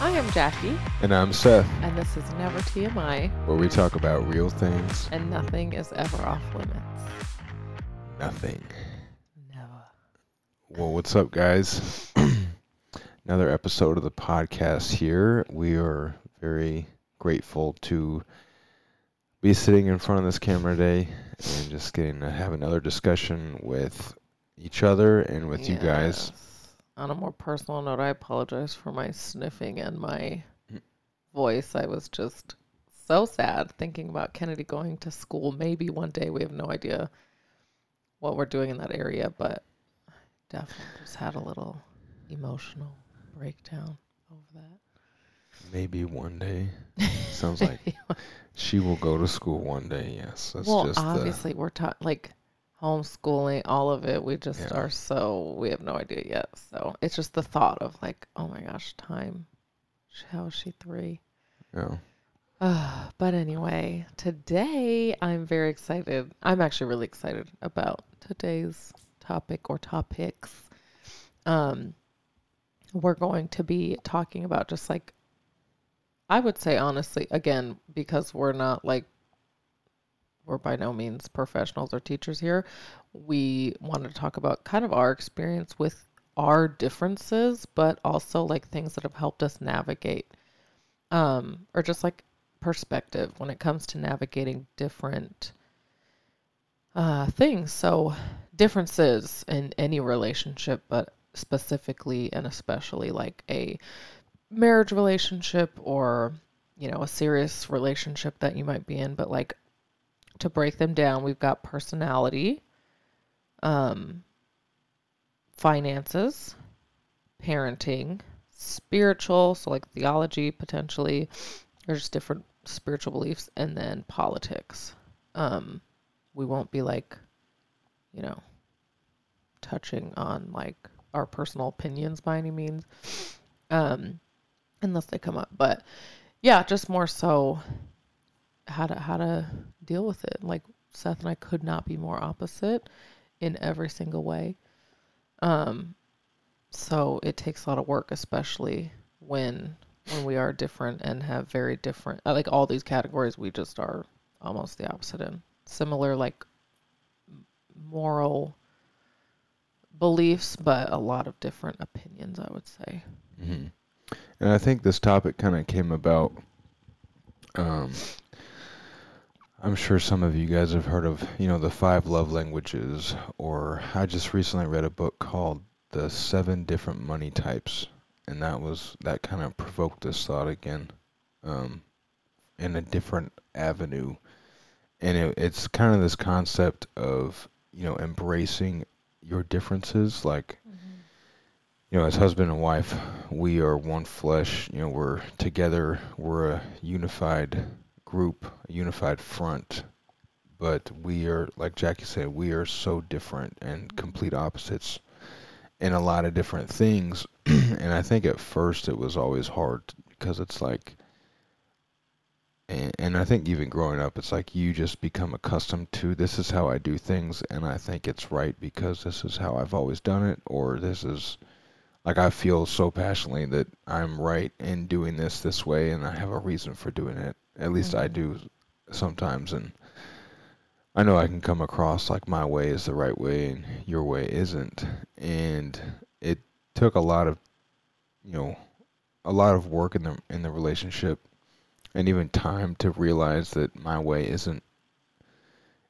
I am Jackie, And I'm Seth, and this is Never TMI, where we talk about real things, and nothing is ever off limits. nothing. Never. Well, what's up, guys? Another episode of the podcast here. We are very grateful to be sitting in front of this camera today and just getting to have another discussion with each other and with you guys. On a more personal note, I apologize for my sniffing and my mm. voice. I was just so sad thinking about Kennedy going to school. Maybe one day we have no idea what we're doing in that area, but I definitely just had a little emotional breakdown over that. Maybe one day. Sounds like she will go to school one day. Yes, that's well, obviously we're taught like homeschooling, all of it. We just Yeah. are so we have no idea yet. So it's just the thought of like, oh my gosh, time. How is she three? know, Uh, but anyway, today I'm very excited. I'm actually really excited about today's topic or topics. Um, we're going to be talking about just like, I would say honestly, again, because we're not like, we're by no means professionals or teachers here. We wanted to talk about kind of our experience with our differences, but also like things that have helped us navigate um, or just like perspective when it comes to navigating different uh, things. So, differences in any relationship, but specifically and especially like a marriage relationship or, you know, a serious relationship that you might be in. But like to break them down, we've got personality, um, finances, parenting, spiritual, so like theology potentially. There's different spiritual beliefs, and then politics. Um, we won't be like, you know, touching on like our personal opinions by any means, um, unless they come up. But yeah, just more so how to how to deal with it. Like Seth and I could not be more opposite in every single way. Um, so it takes a lot of work, especially when when we are different and have very different uh, like all these categories we just are almost the opposite in similar like moral beliefs but a lot of different opinions i would say hmm And I think this topic kind of came about. Um, I'm sure some of you guys have heard of, you know, the five love languages, or I just recently read a book called The Seven Different Money Types, and that was that kind of provoked this thought again, um, in a different avenue, and it, it's kind of this concept of, you know, embracing your differences, like you know, as husband and wife, we are one flesh. You know, we're together. We're a unified group, a unified front. But we are, like Jackie said, we are so different and complete opposites in a lot of different things. and I think at first it was always hard because it's like, and, and I think even growing up, it's like you just become accustomed to this is how I do things, and I think it's right because this is how I've always done it, or this is like I feel so passionately that I'm right in doing this this way, and I have a reason for doing it. At least I Mhm. do sometimes, and I know I can come across like my way is the right way and your way isn't. And it took a lot of, you know, a lot of work in the in the relationship, and even time to realize that my way isn't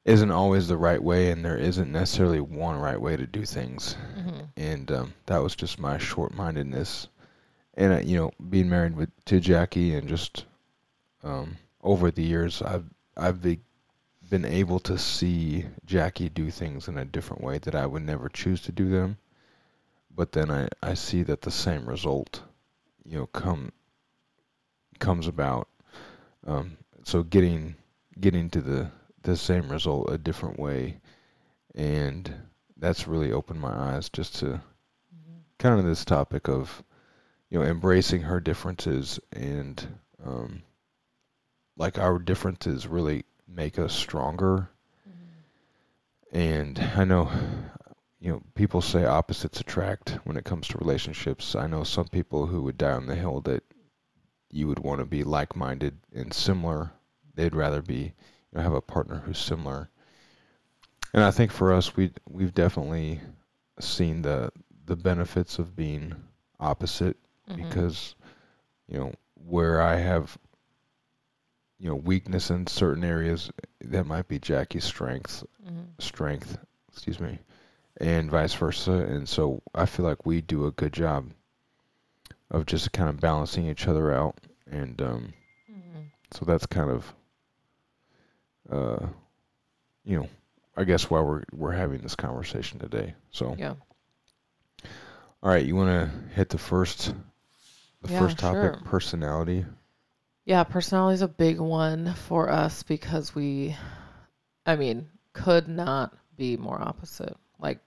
isn't always the right way, and there isn't necessarily one right way to do things mm-hmm. and um, that was just my short-mindedness. And uh, you know, being married with to Jackie, and just um, over the years, I've I've be, been able to see Jackie do things in a different way that I would never choose to do them. But then I, I see that the same result, you know, come comes about. Um, so getting getting to the the same result a different way, and that's really opened my eyes just to kind of this topic of you know embracing her differences and um, like our differences really make us stronger and i know you know people say opposites attract when it comes to relationships i know some people who would die on the hill that you would want to be like-minded and similar. They'd rather be you know, have a partner who's similar. And I think for us, we we've definitely seen the the benefits of being opposite Mhm. because you know where I have you know weakness in certain areas that might be Jackie's strength Mhm. strength excuse me and vice versa and so I feel like we do a good job of just kind of balancing each other out and um, Mhm. so that's kind of uh, you know I guess why we're we're having this conversation today so Yeah. all right you want to hit the first the Yeah, first topic sure. personality Yeah, personality is a big one for us because we, I mean, could not be more opposite. Like,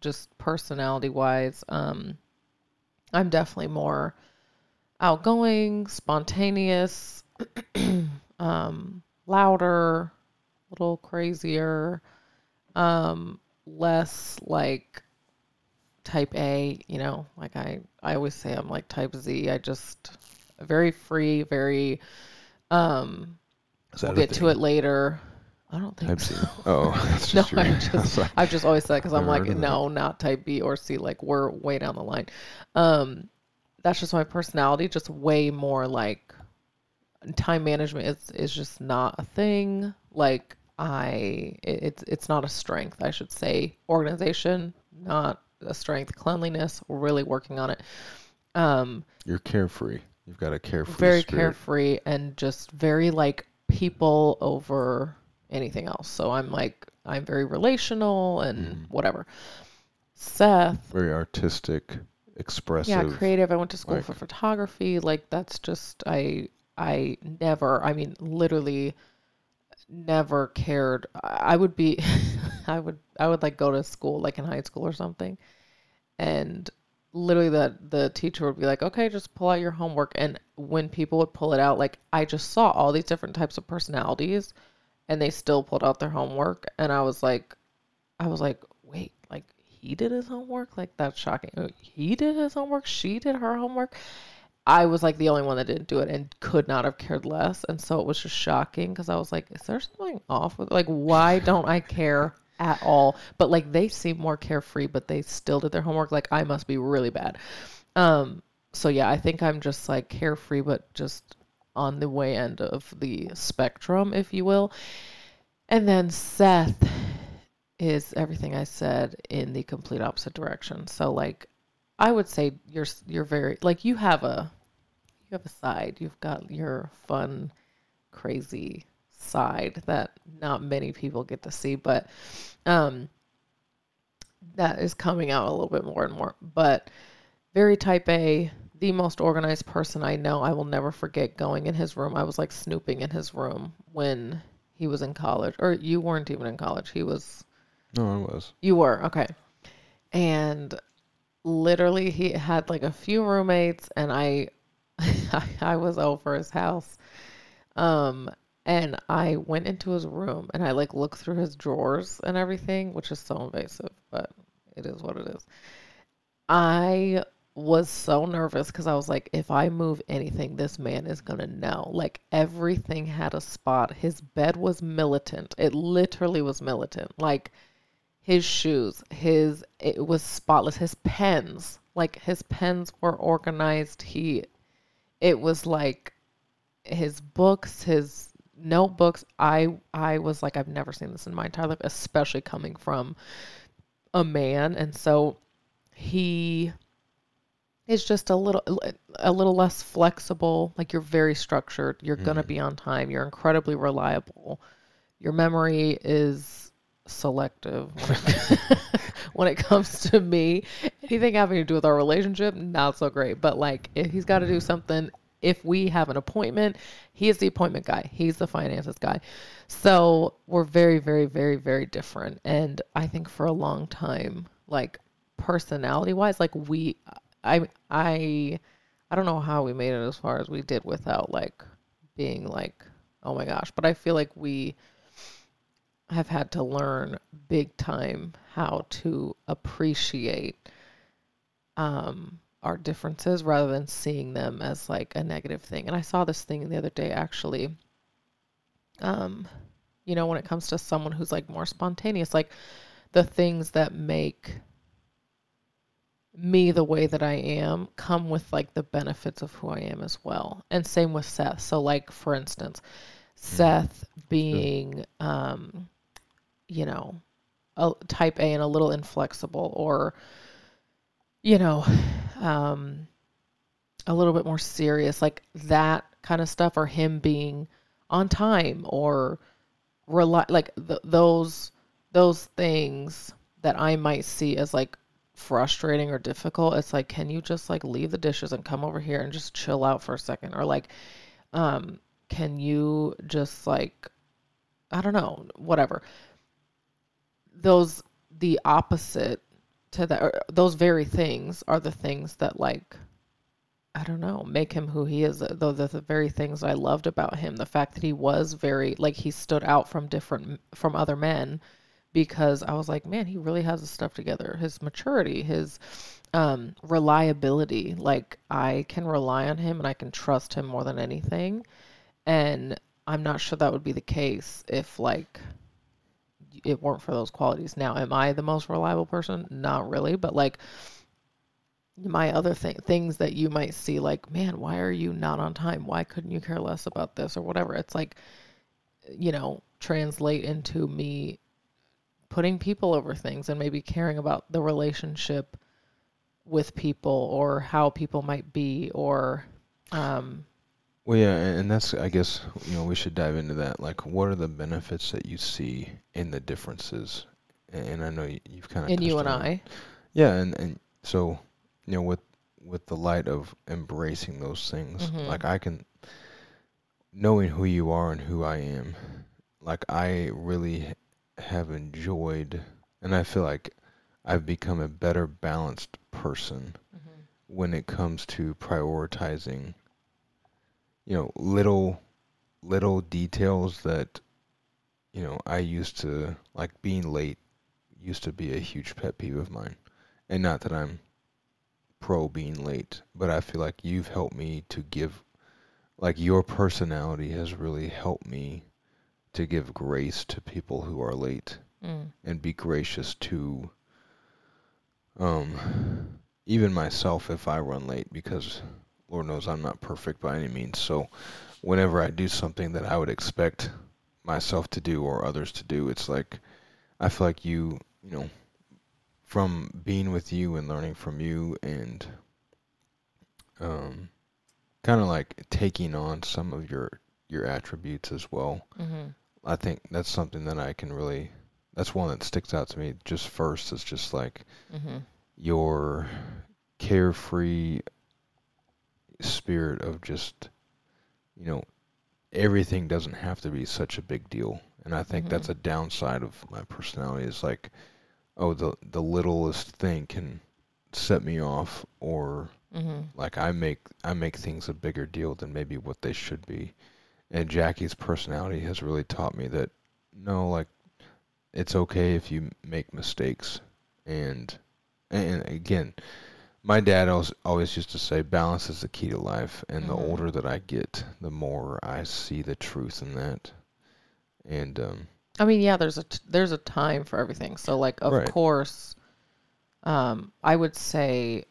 just personality wise, um, I'm definitely more outgoing, spontaneous, um, louder, a little crazier, um, less like type A, you know, like I, I always say I'm like type Z. I just very free, very um we'll get to it later. I don't think Type so. C. Oh, that's No, just your. I just I've just always said because I'm like of that. no, not type B or C. Like we're way down the line. Um, that's just my personality. Just way more like time management is is just not a thing. Like I, it, it's it's not a strength. I should say organization, not a strength. Cleanliness, we're really working on it. Um, You're carefree. You've got a carefree very spirit. carefree and just very like people over anything else. So I'm like I'm very relational and Mhm. whatever. Seth, Very artistic, expressive. yeah, creative. I went to school like- for photography. Like that's just I I never. I mean, literally never cared. I would be I would I would like go to school like in high school or something and literally the the teacher would be like, "Okay, just pull out your homework." And when people would pull it out, like I just saw all these different types of personalities and they still pulled out their homework and I was like I was like, "Wait, like he did his homework? Like that's shocking. Uh, He did his homework, she did her homework." I was like the only one that didn't do it and could not have cared less. And so it was just shocking because I was like, is there something off with like why don't I care at all? But like they seem more carefree, but they still did their homework. Like I must be really bad. Um so yeah, I think I'm just like carefree but just on the way end of the spectrum, if you will. And then Seth is everything I said in the complete opposite direction. So like I would say you're you're very like you have a you have a side. You've got your fun, crazy side that not many people get to see, but um that is coming out a little bit more and more. But very type A, the most organized person I know. I will never forget going in his room. I was like snooping in his room when he was in college. Or you weren't even in college. He was No, I was. you were, okay. And literally he had like a few roommates and I I was over his house. Um and I went into his room and I like looked through his drawers and everything, which is so invasive, but it is what it is. I was so nervous because I was like, if I move anything, this man is gonna know. Like everything had a spot. His bed was militant. It literally was militant. Like his shoes, his it was spotless. His pens, like his pens were organized. He, it was like his books, his notebooks. I I was like, I've never seen this in my entire life, especially coming from a man. And so he is just a little a little less flexible. Like you're very structured. You're gonna Mhm. be on time. You're incredibly reliable. Your memory is selective when it comes to me. Anything having to do with our relationship, not so great. But like if he's got to do something, if we have an appointment, he is the appointment guy. He's the finances guy. So we're very, very, very, very different. And I think for a long time, like personality wise, like we, I, I, I don't know how we made it as far as we did without like being like, oh my gosh. But I feel like we have had to learn big time how to appreciate um our differences rather than seeing them as like a negative thing. And I saw this thing the other day actually. Um, you know, when it comes to someone who's like more spontaneous, like the things that make me the way that I am come with like the benefits of who I am as well. And same with Seth. So like for instance, Seth being um you know, a type A and a little inflexible or you know, um a little bit more serious like that kind of stuff or him being on time or rely like th- those those things that I might see as like frustrating or difficult, it's like, can you just like leave the dishes and come over here and just chill out for a second? Or like, um, can you just like, I don't know, whatever. Those, the opposite to that, those very things are the things that like, I don't know, make him who he is. Though the, the very things I loved about him, the fact that he was very, like, he stood out from different, from other men because I was like, man, he really has his stuff together. His maturity, his um, reliability. Like, I can rely on him and I can trust him more than anything. And I'm not sure that would be the case if, like, it weren't for those qualities. Now, am I the most reliable person? Not really, but like, my other thing things that you might see like man why are you not on time why couldn't you care less about this or whatever it's like you know translate into me putting people over things and maybe caring about the relationship with people or how people might be or um Well, yeah, and and that's, I guess, you know, we should dive into that. Like, what are the benefits that you see in the differences? And I know you- you've kind of in you and I Yeah, and and so, you know, with with the light of embracing those things, Mhm. like I can knowing who you are and who I am, like I really h- have enjoyed and I feel like I've become a better balanced person Mhm. when it comes to prioritizing you know little little details that you know I used to like being late used to be a huge pet peeve of mine and not that I'm pro being late but I feel like you've helped me to give like your personality has really helped me to give grace to people who are late Mm. and be gracious to um even myself if I run late because Lord knows I'm not perfect by any means. So whenever I do something that I would expect myself to do or others to do, it's like I feel like you, you know, from being with you and learning from you and um kind of like taking on some of your your attributes as well. Mhm. I think that's something that I can really that's one that sticks out to me just first is just like Mhm. your carefree spirit of just you know everything doesn't have to be such a big deal and i think that's Mhm. a downside of my personality is like oh the the littlest thing can set me off or Mhm. like i make i make things a bigger deal than maybe what they should be and jackie's personality has really taught me that no like it's okay if you make mistakes and and again my dad always, used to say balance is the key to life and the Mhm. older that i get the more i see the truth in that and um I mean, yeah, there's a t- there's a time for everything. So like of Right. course um I would say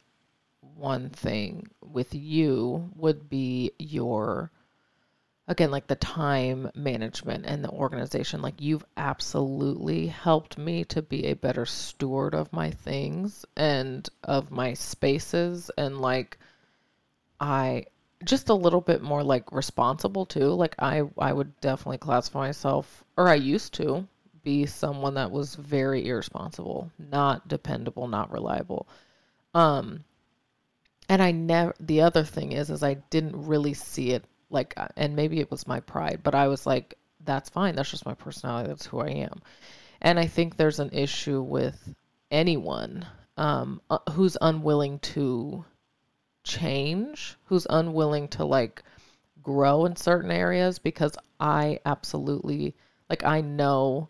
one thing with you would be your again like the time management and the organization like you've absolutely helped me to be a better steward of my things and of my spaces and like I just a little bit more like responsible too. Like I I would definitely classify myself or I used to be someone that was very irresponsible not dependable not reliable. Um and I never, the other thing is, is I didn't really see it like, uh, and maybe it was my pride, but I was like, that's fine. That's just my personality. That's who I am. And I think there's an issue with anyone um, uh, who's unwilling to change, who's unwilling to like grow in certain areas because I absolutely, like, I know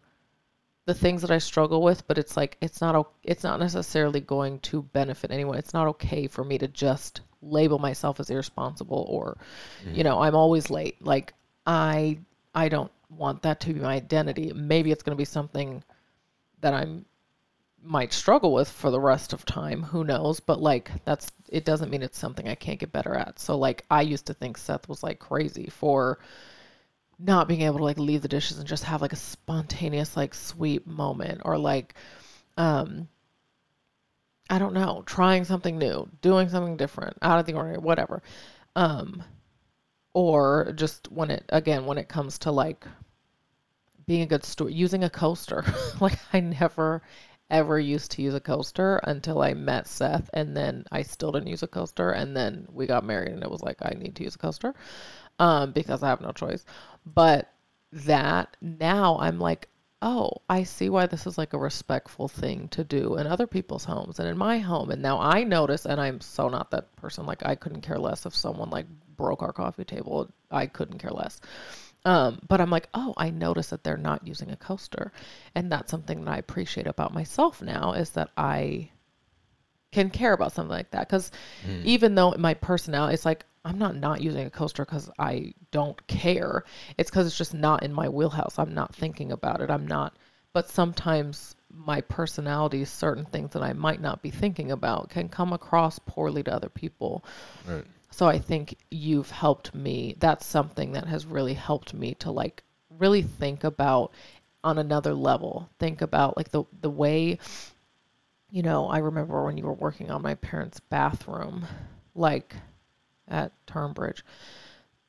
the things that I struggle with, but it's like it's not it's not necessarily going to benefit anyone. It's not okay for me to just label myself as irresponsible or you know, I'm always late. Like I I don't want that to be my identity. Maybe it's going to be something that I'm might struggle with for the rest of time who knows but like that's it doesn't mean it's something i can't get better at so like i used to think seth was like crazy for not being able to like leave the dishes and just have like a spontaneous like sweet moment or like um i don't know trying something new doing something different out of the ordinary whatever um or just when it again when it comes to like being a good steward using a coaster like i never ever used to use a coaster until I met Seth, and then I still didn't use a coaster, and then we got married, and it was like I need to use a coaster, um, because I have no choice. But that now I'm like, oh, I see why this is like a respectful thing to do in other people's homes and in my home, and now I notice, and I'm so not that person. Like I couldn't care less if someone like broke our coffee table. I couldn't care less. Um, but I'm like, oh, I notice that they're not using a coaster. And that's something that I appreciate about myself now is that I can care about something like that. Because even though my personality, it's like, I'm not not using a coaster because I don't care. It's because it's just not in my wheelhouse. I'm not thinking about it. I'm not. But sometimes my personality, certain things that I might not be thinking about, can come across poorly to other people. Right. So I think you've helped me. That's something that has really helped me to like really think about on another level. Think about like the the way you know, I remember when you were working on my parents' bathroom like at Turnbridge.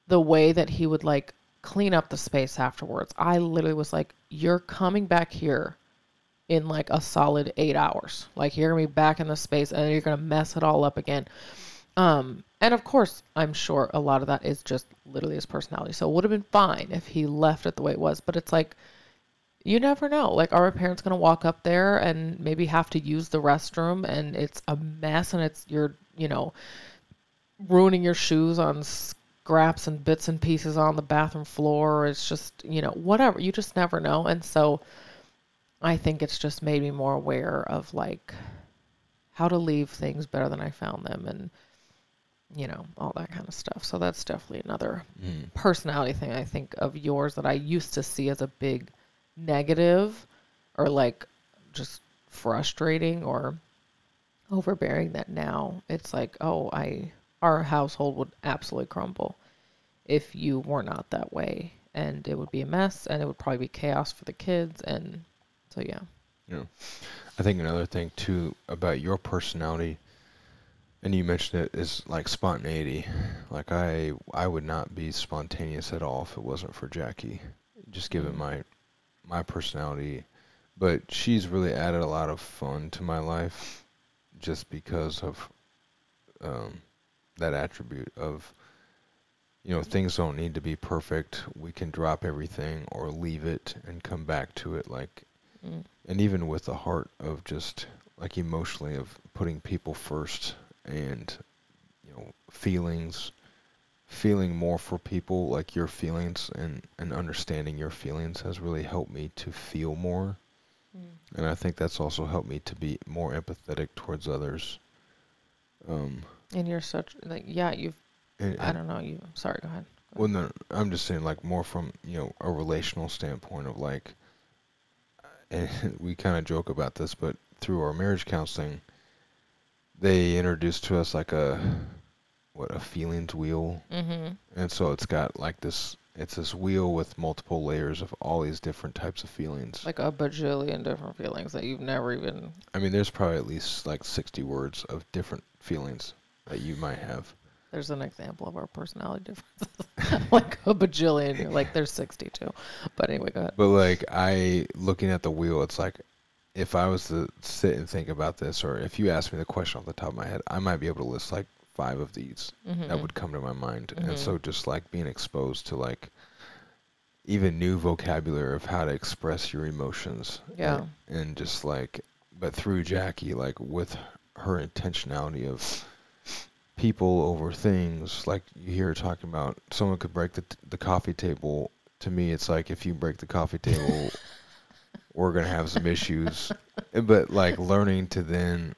The way that he would like clean up the space afterwards. I literally was like, "You're coming back here in like a solid 8 hours. Like you're to be back in the space and you're to mess it all up again." Um, and of course, I'm sure a lot of that is just literally his personality. So it would have been fine if he left it the way it was. But it's like, you never know. Like, are our parents to walk up there and maybe have to use the restroom and it's a mess and it's, you're, you know, ruining your shoes on scraps and bits and pieces on the bathroom floor. It's just, you know, whatever. You just never know. And so I think it's just made me more aware of like how to leave things better than I found them and, you know, all that kind of stuff. So that's definitely another Mm. personality thing I think of yours that I used to see as a big negative or like just frustrating or overbearing that now it's like, oh, I our household would absolutely crumble if you were not that way and it would be a mess and it would probably be chaos for the kids and so yeah. Yeah. I think another thing too about your personality, and you mentioned it, is like spontaneity. Like I, I would not be spontaneous at all if it wasn't for Jackie. Just given Mhm. my, my personality, but she's really added a lot of fun to my life, just because of, um, that attribute of, you know, things don't need to be perfect. We can drop everything or leave it and come back to it like Mm. and even with the heart of just like emotionally of putting people first and you know feelings feeling more for people like your feelings and and understanding your feelings has really helped me to feel more Mm. and i think that's also helped me to be more empathetic towards others um And you're such like yeah, you've and, I don't know, you sorry, go ahead. Well, no, I'm just saying, like, more from, you know, a relational standpoint of, like, and we kind of joke about this, but through our marriage counseling, they introduced to us, like, a, what, a feelings wheel. Mhm. And so it's got, like, this, it's this wheel with multiple layers of all these different types of feelings. Like a bajillion different feelings that you've never even I mean, there's probably at least, like, 60 words of different feelings that you might have. There's an example of our personality differences. like a bajillion. You're like, there's 62. But anyway, go ahead. But like I looking at the wheel, it's like if I was to sit and think about this, or if you asked me the question off the top of my head, I might be able to list like five of these Mhm. that would come to my mind. Mhm. And so just like being exposed to like even new vocabulary of how to express your emotions. Yeah. And, and just like but through Jackie, like with her intentionality of people over things, like you hear talking about someone could break the the coffee table. To me, it's like if you break the coffee table we're gonna have some issues. but like learning to then,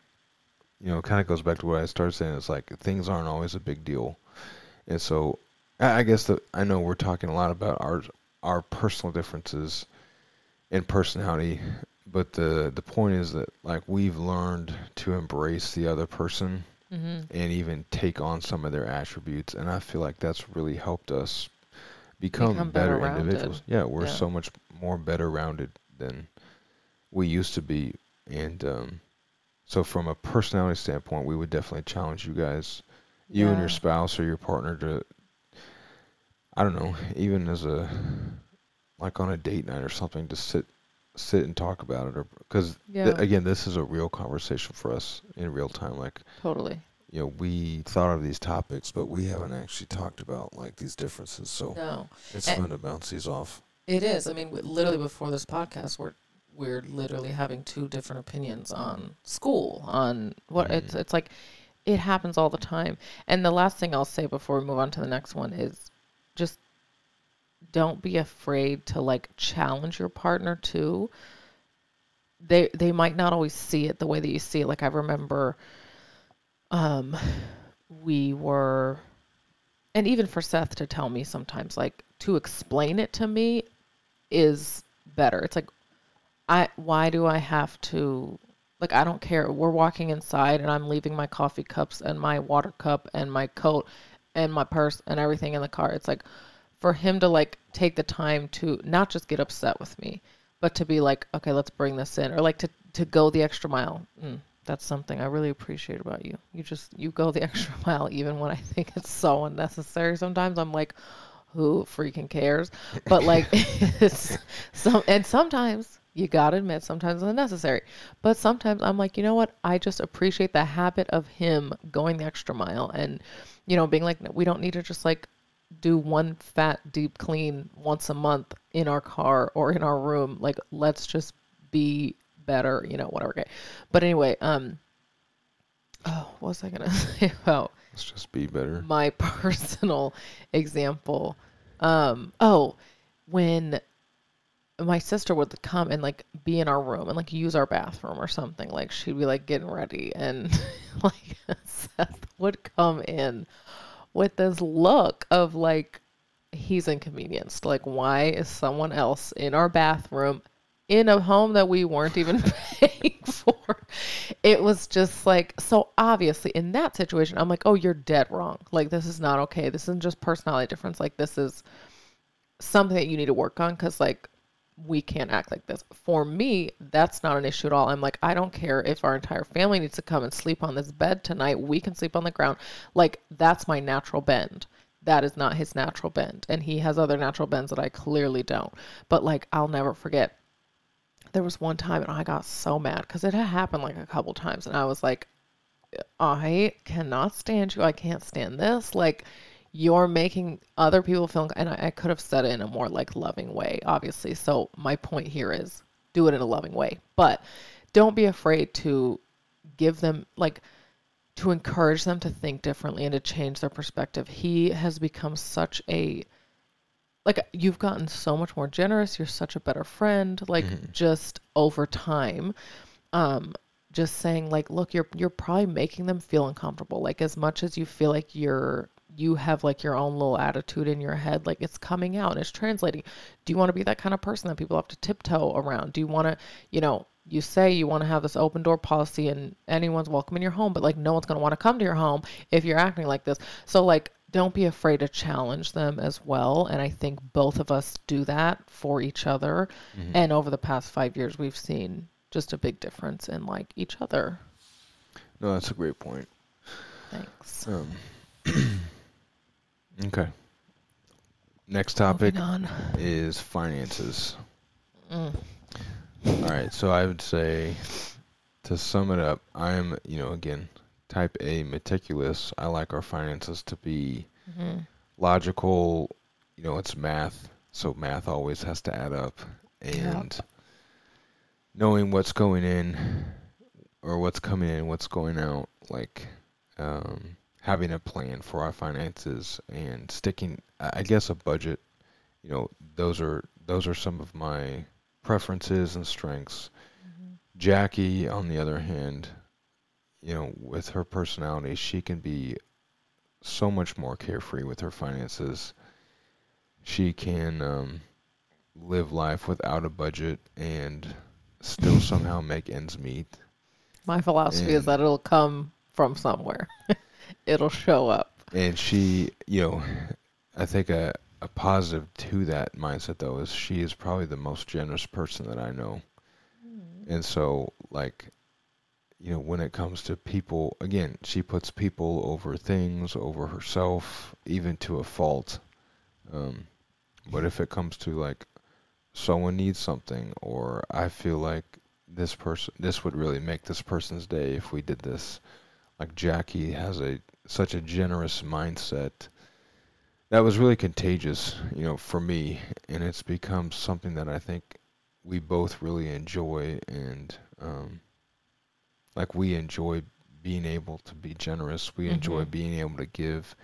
you know, kind of goes back to what I started saying. It's like things aren't always a big deal, and so I I guess that I know we're talking a lot about our our personal differences in personality, but the the point is that like we've learned to embrace the other person Mm-hmm. and even take on some of their attributes, and I feel like that's really helped us become, Become better, better individuals. Yeah, we're Yeah. so much more better rounded than we used to be, and um, so from a personality standpoint, we would definitely challenge you guys, you and your spouse or your partner to, I don't know, even as a like on a date night or something, to sit sit and talk about it, or because Yeah. again, this is a real conversation for us in real time, like Totally. you know, we thought of these topics, but we haven't actually talked about like these differences. So No. it's And- fun to bounce these off. It is. I mean, w- literally before this podcast, we're we're literally having two different opinions on school, on what it's. Mhm. It's like it happens all the time. And the last thing I'll say before we move on to the next one is just don't be afraid to like challenge your partner too. They they might not always see it the way that you see it. Like I remember, um, we were, and even for Seth to tell me sometimes, like to explain it to me is better. It's like I why do I have to like I don't care. We're walking inside and I'm leaving my coffee cups and my water cup and my coat and my purse and everything in the car. It's like for him to like take the time to not just get upset with me, but to be like, okay, let's bring this in, or like to to go the extra mile. Mm, that's something I really appreciate about you. You just you go the extra mile even when I think it's so unnecessary. Sometimes I'm like, who freaking cares? But like, it's some and sometimes you gotta admit sometimes it's unnecessary. But sometimes I'm like, you know what? I just appreciate the habit of him going the extra mile and you know being like, we don't need to just like do one fat deep clean once a month in our car or in our room. Like, let's just be better, you know, whatever. Okay. But anyway, um, oh, what was I gonna say about Let's just be better. my personal example? Um, oh, when my sister would come and like be in our room and like use our bathroom or something, like she'd be like getting ready and like Seth would come in with this look of like he's inconvenienced. Like, why is someone else in our bathroom in a home that we weren't even paying for? It was just like so obviously in that situation, I'm like, oh, you're dead wrong. Like, this is not okay. This isn't just personality difference. Like, this is something that you need to work on because like we can't act like this. For me, that's not an issue at all. I'm like, I don't care if our entire family needs to come and sleep on this bed tonight. We can sleep on the ground. Like, that's my natural bend. That is not his natural bend. And he has other natural bends that I clearly don't. But, like, I'll never forget. There was one time and I got so mad because it had happened like a couple times. And I was like, I cannot stand you. I can't stand this. Like, you're making other people feel and I, I could have said it in a more like loving way obviously. So my point here is do it in a loving way but don't be afraid to give them like to encourage them to think differently and to change their perspective. He has become such a like you've gotten so much more generous. You're such a better friend. Like Mhm. just over time um just saying like look you're you're probably making them feel uncomfortable. Like as much as you feel like you're you have like your own little attitude in your head like it's coming out and it's translating. Do you want to be that kind of person that people have to tiptoe around? Do you want to you know you say you want to have this open door policy and anyone's welcome in your home but like no one's going to want to come to your home if you're acting like this. So like don't be afraid to challenge them as well and i think both of us do that for each other. Mhm. and over the past five years we've seen just a big difference in like each other. No, that's a great point. thanks. Um, okay. Next topic Moving on. is finances. Mm. All right, so I would say to sum it up, I'm, you know, again, type A meticulous. I like our finances to be Mhm. logical, you know, it's math, so math always has to add up Yep. and knowing what's going in or what's coming in, what's going out, like um, having a plan for our finances and sticking I guess a budget, you know, those are those are some of my preferences and strengths. Mhm. Jackie, on the other hand, you know, with her personality, she can be so much more carefree with her finances. She can um, live life without a budget and still somehow make ends meet. My philosophy is that it'll come from somewhere. it'll show up. And she, you know, I think a, a positive to that mindset though is she is probably the most generous person that I know. And so, like, you know, when it comes to people, again, she puts people over things, over herself, even to a fault. Um, but if it comes to like someone needs something, or I feel like this person, this would really make this person's day if we did this. Like Jackie has a such a generous mindset that was really contagious, you know, for me, and it's become something that I think we both really enjoy and um, like we enjoy being able to be generous. We enjoy Mhm. being able to give,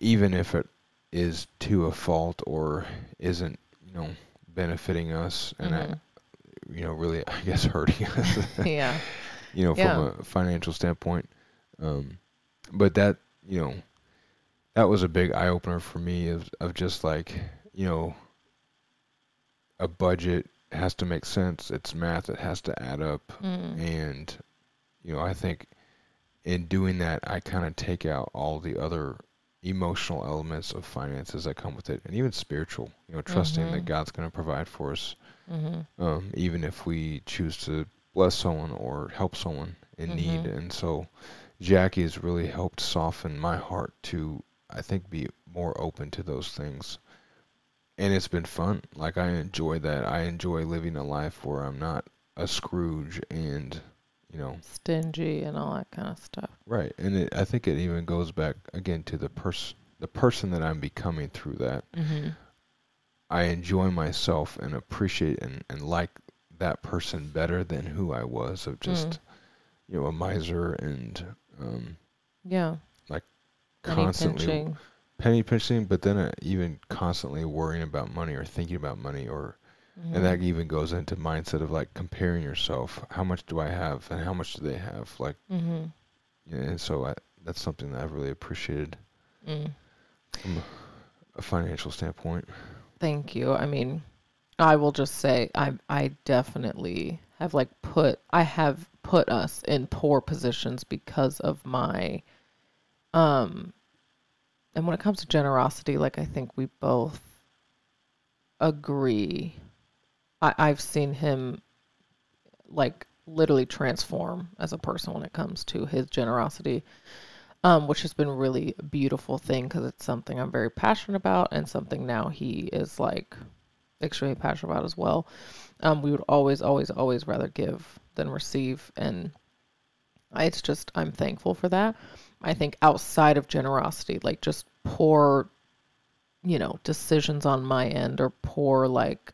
even if it is to a fault or isn't, you know, benefiting us and I, Mhm. you know, really, I guess hurting us. yeah. you know, Yeah. from a financial standpoint. Um, but that, you know, that was a big eye opener for me of of just like, you know, a budget has to make sense. It's math. It has to add up. Mm. And, you know, I think in doing that, I kind of take out all the other emotional elements of finances that come with it, and even spiritual. You know, trusting that Mhm. God's going to provide for us, Mhm. um, even if we choose to bless someone or help someone in need. Mhm. And so, Jackie has really helped soften my heart to, I think, be more open to those things. And it's been fun. Like I enjoy that. I enjoy living a life where I'm not a Scrooge and, you know, Stingy and all that kind of stuff. right. And it, I think it even goes back again to the person, the person that I'm becoming through that. Mm-hmm. I enjoy myself and appreciate and, and like that person better than who I was of just, Mm. you know, a miser and um, Yeah. Penny constantly pinching. penny pinching, but then uh, even constantly worrying about money or thinking about money or Mhm. and that even goes into mindset of like comparing yourself. How much do I have and how much do they have? Like, mm-hmm. yeah, and so I, that's something that I've really appreciated Mm. from a financial standpoint. Thank you. I mean, I will just say I I definitely have like put I have put us in poor positions because of my um and when it comes to generosity, like I think we both agree. I, I've seen him like literally transform as a person when it comes to his generosity um, which has been really beautiful thing because it's something I'm very passionate about and something now he is like extremely passionate about as well. Um, we would always, always, always rather give than receive, and it's just I'm thankful for that. I think outside of generosity, like just poor, you know, decisions on my end or poor like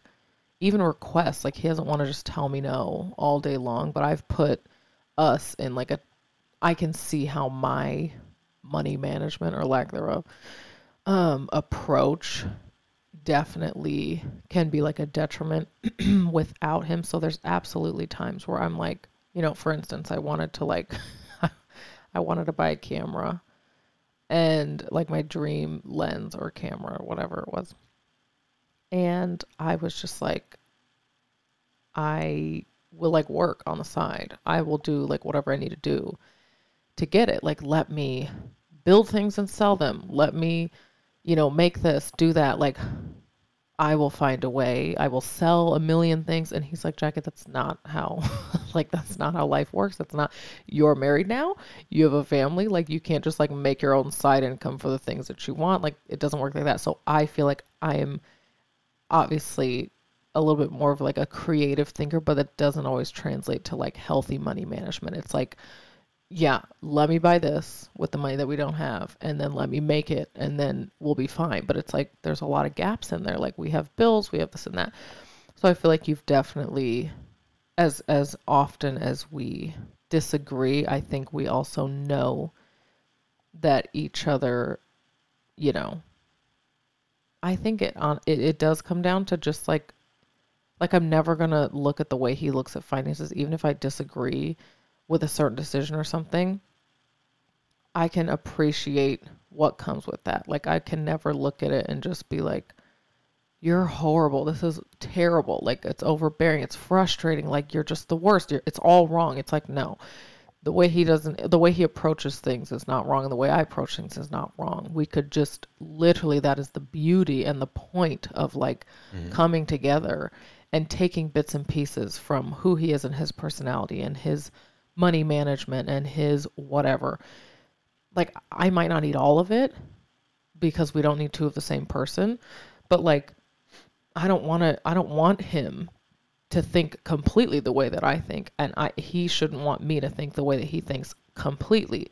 even requests. Like he doesn't want to just tell me no all day long, but I've put us in like a I can see how my money management or lack thereof um, approach definitely can be like a detriment without him. So there's absolutely times where I'm like, you know, for instance, I wanted to like, I wanted to buy a camera and like my dream lens or camera or whatever it was. And I was just like, I will like work on the side. I will do like whatever I need to do to get it. Like, let me build things and sell them. Let me, you know, make this, do that. Like, I will find a way. I will sell a million things. And he's like, Jackie, that's not how, like, that's not how life works. That's not, you're married now. You have a family. Like, you can't just like make your own side income for the things that you want. Like, it doesn't work like that. So I feel like I am obviously a little bit more of like a creative thinker, but that doesn't always translate to like healthy money management. It's like, yeah, let me buy this with the money that we don't have, and then let me make it, and then we'll be fine. But it's like there's a lot of gaps in there. Like we have bills, we have this and that. So I feel like you've definitely, as as often as we disagree, I think we also know that each other, you know. I think it on it, it does come down to just like Like I'm never to look at the way he looks at finances even if I disagree with a certain decision or something. I can appreciate what comes with that. Like I can never look at it and just be like you're horrible. This is terrible. Like it's overbearing. It's frustrating. Like you're just the worst. You're, it's all wrong. It's like no. The way he doesn't the way he approaches things is not wrong and the way I approach things is not wrong. We could just literally that is the beauty and the point of like Mhm. coming together and taking bits and pieces from who he is and his personality and his money management and his whatever. Like I might not need all of it because we don't need two of the same person, but like I don't want to I don't want him to think completely the way that I think and I he shouldn't want me to think the way that he thinks completely.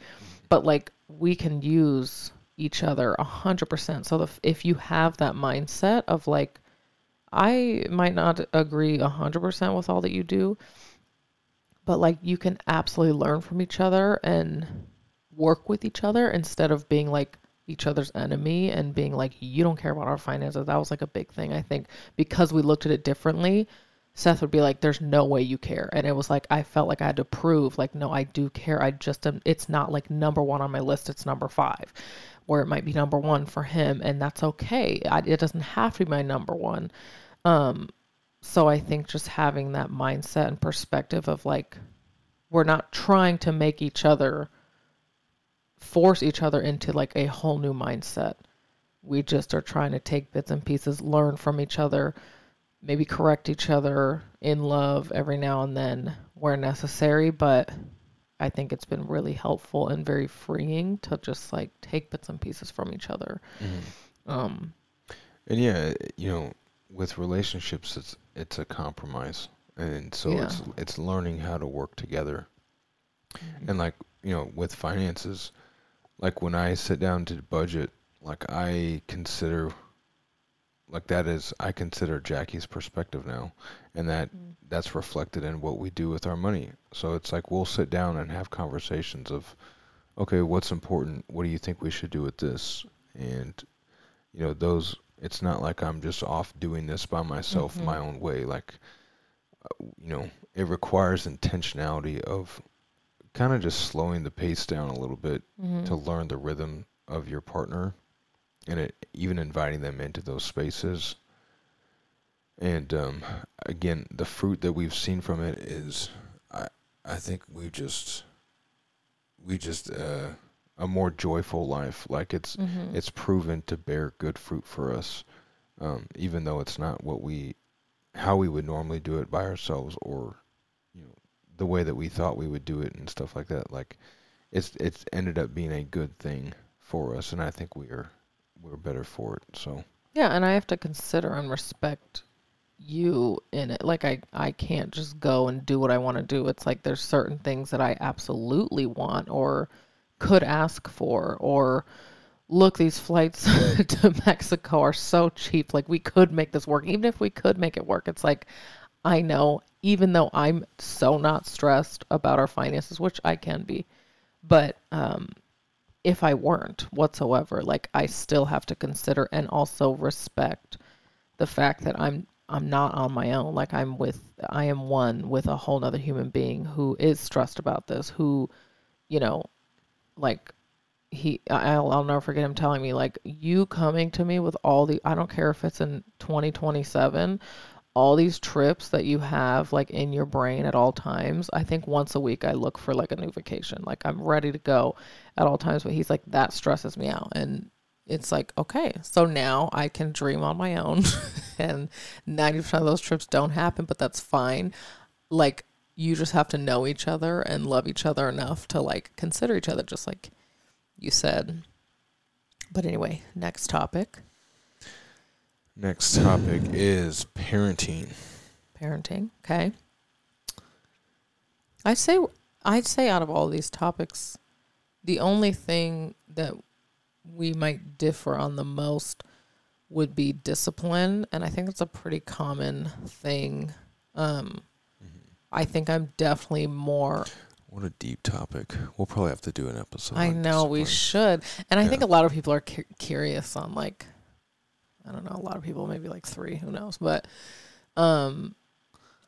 But like we can use each other a hundred percent. So the, if you have that mindset of like I might not agree a hundred percent with all that you do, but like you can absolutely learn from each other and work with each other instead of being like each other's enemy and being like you don't care about our finances. That was like a big thing I think because we looked at it differently. Seth would be like, "There's no way you care," and it was like I felt like I had to prove, like, no, I do care. I just am. It's not like number one on my list. It's number five, where it might be number one for him, and that's okay. I, it doesn't have to be my number one. Um, so I think just having that mindset and perspective of like, we're not trying to make each other force each other into like a whole new mindset. We just are trying to take bits and pieces, learn from each other, maybe correct each other in love every now and then where necessary. But I think it's been really helpful and very freeing to just like take bits and pieces from each other. Mhm. Um, And yeah, you know, with relationships, it's it's a compromise, and so Yeah. it's it's learning how to work together. And like you know, with finances, like when I sit down to budget, like I consider, like that is I consider Jackie's perspective now, and that Mm. that's reflected in what we do with our money. So it's like we'll sit down and have conversations of, okay, what's important? What do you think we should do with this? And you know, those. It's not like I'm just off doing this by myself, Mhm. my own way. Like, you know, it requires intentionality of kind of just slowing the pace down a little bit Mhm. to learn the rhythm of your partner and it, even inviting them into those spaces. And um, again, the fruit that we've seen from it is, I I think we just we just uh, a more joyful life. Like it's Mhm. it's proven to bear good fruit for us, um, even though it's not what we how we would normally do it by ourselves or you know the way that we thought we would do it and stuff like that. Like it's it's ended up being a good thing for us, and I think we are we're better for it. So Yeah, and I have to consider and respect you in it. Like I I can't just go and do what I want to do. It's like there's certain things that I absolutely want or could ask for or look these flights to Mexico are so cheap. Like we could make this work. Even if we could make it work, it's like I know even though I'm so not stressed about our finances, which I can be, but um if I weren't whatsoever, like I still have to consider and also respect the fact that I'm I'm not on my own. Like I'm with I am one with a whole nother human being who is stressed about this, who, you know, like he I'll, I'll never forget him telling me like you coming to me with all the I don't care if it's in 2027 all these trips that you have like in your brain at all times i think once a week i look for like a new vacation. Like i'm ready to go at all times. But he's like that stresses me out. And it's like okay so now i can dream on my own and 90% of those trips don't happen but that's fine. Like you just have to know each other and love each other enough to like consider each other just like you said. But anyway next topic. Next topic is parenting. parenting okay. I'd say i'd say out of all these topics the only thing that we might differ on the most would be discipline and i think that's a pretty common thing um i think i'm definitely more What a deep topic. We'll probably have to do an episode. i know we should and i think a lot of people are cu- curious on like i don't know a lot of people maybe like three who knows but um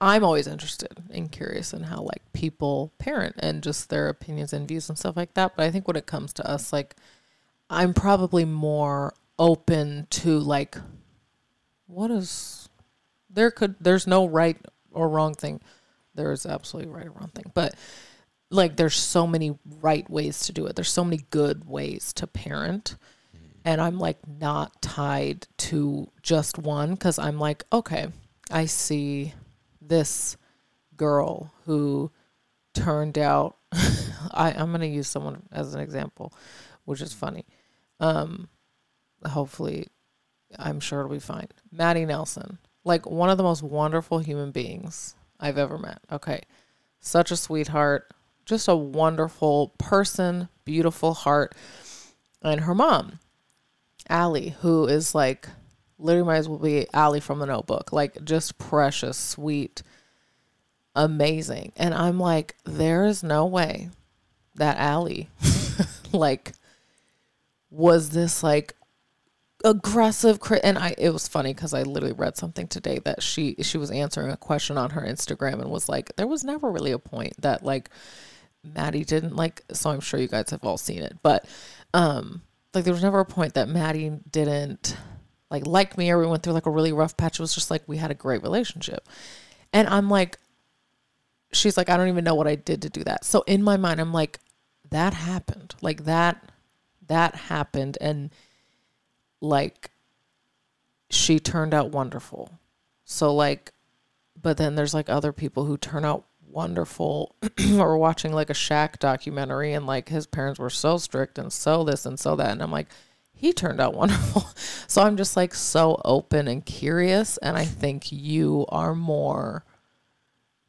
I'm always interested and curious in how like people parent and just their opinions and views and stuff like that. But I think when it comes to us, like I'm probably more open to like what is there could there's no right or wrong thing. There is absolutely right or wrong thing. But like there's so many right ways to do it. There's so many good ways to parent. And I'm like not tied to just one cuz I'm like, okay, I see this girl who turned out I, I'm gonna use someone as an example, which is funny. Um hopefully I'm sure it'll be fine. Maddie Nelson, like one of the most wonderful human beings I've ever met. Okay. Such a sweetheart, just a wonderful person, beautiful heart. And her mom, Allie, who is like literally might as well be Allie from the notebook. Like just precious, sweet, amazing. And I'm like, there is no way that Allie like was this like aggressive and I it was funny because I literally read something today that she she was answering a question on her Instagram and was like there was never really a point that like Maddie didn't like so I'm sure you guys have all seen it but um like there was never a point that Maddie didn't like like me or we went through like a really rough patch. It was just like we had a great relationship. And I'm like she's like I don't even know what I did to do that. So in my mind I'm like that happened. Like that that happened. And like she turned out wonderful. So like but then there's like other people who turn out wonderful or watching like a Shaq documentary and like his parents were so strict and so this and so that and I'm like he turned out wonderful. so I'm just like so open and curious and I think you are more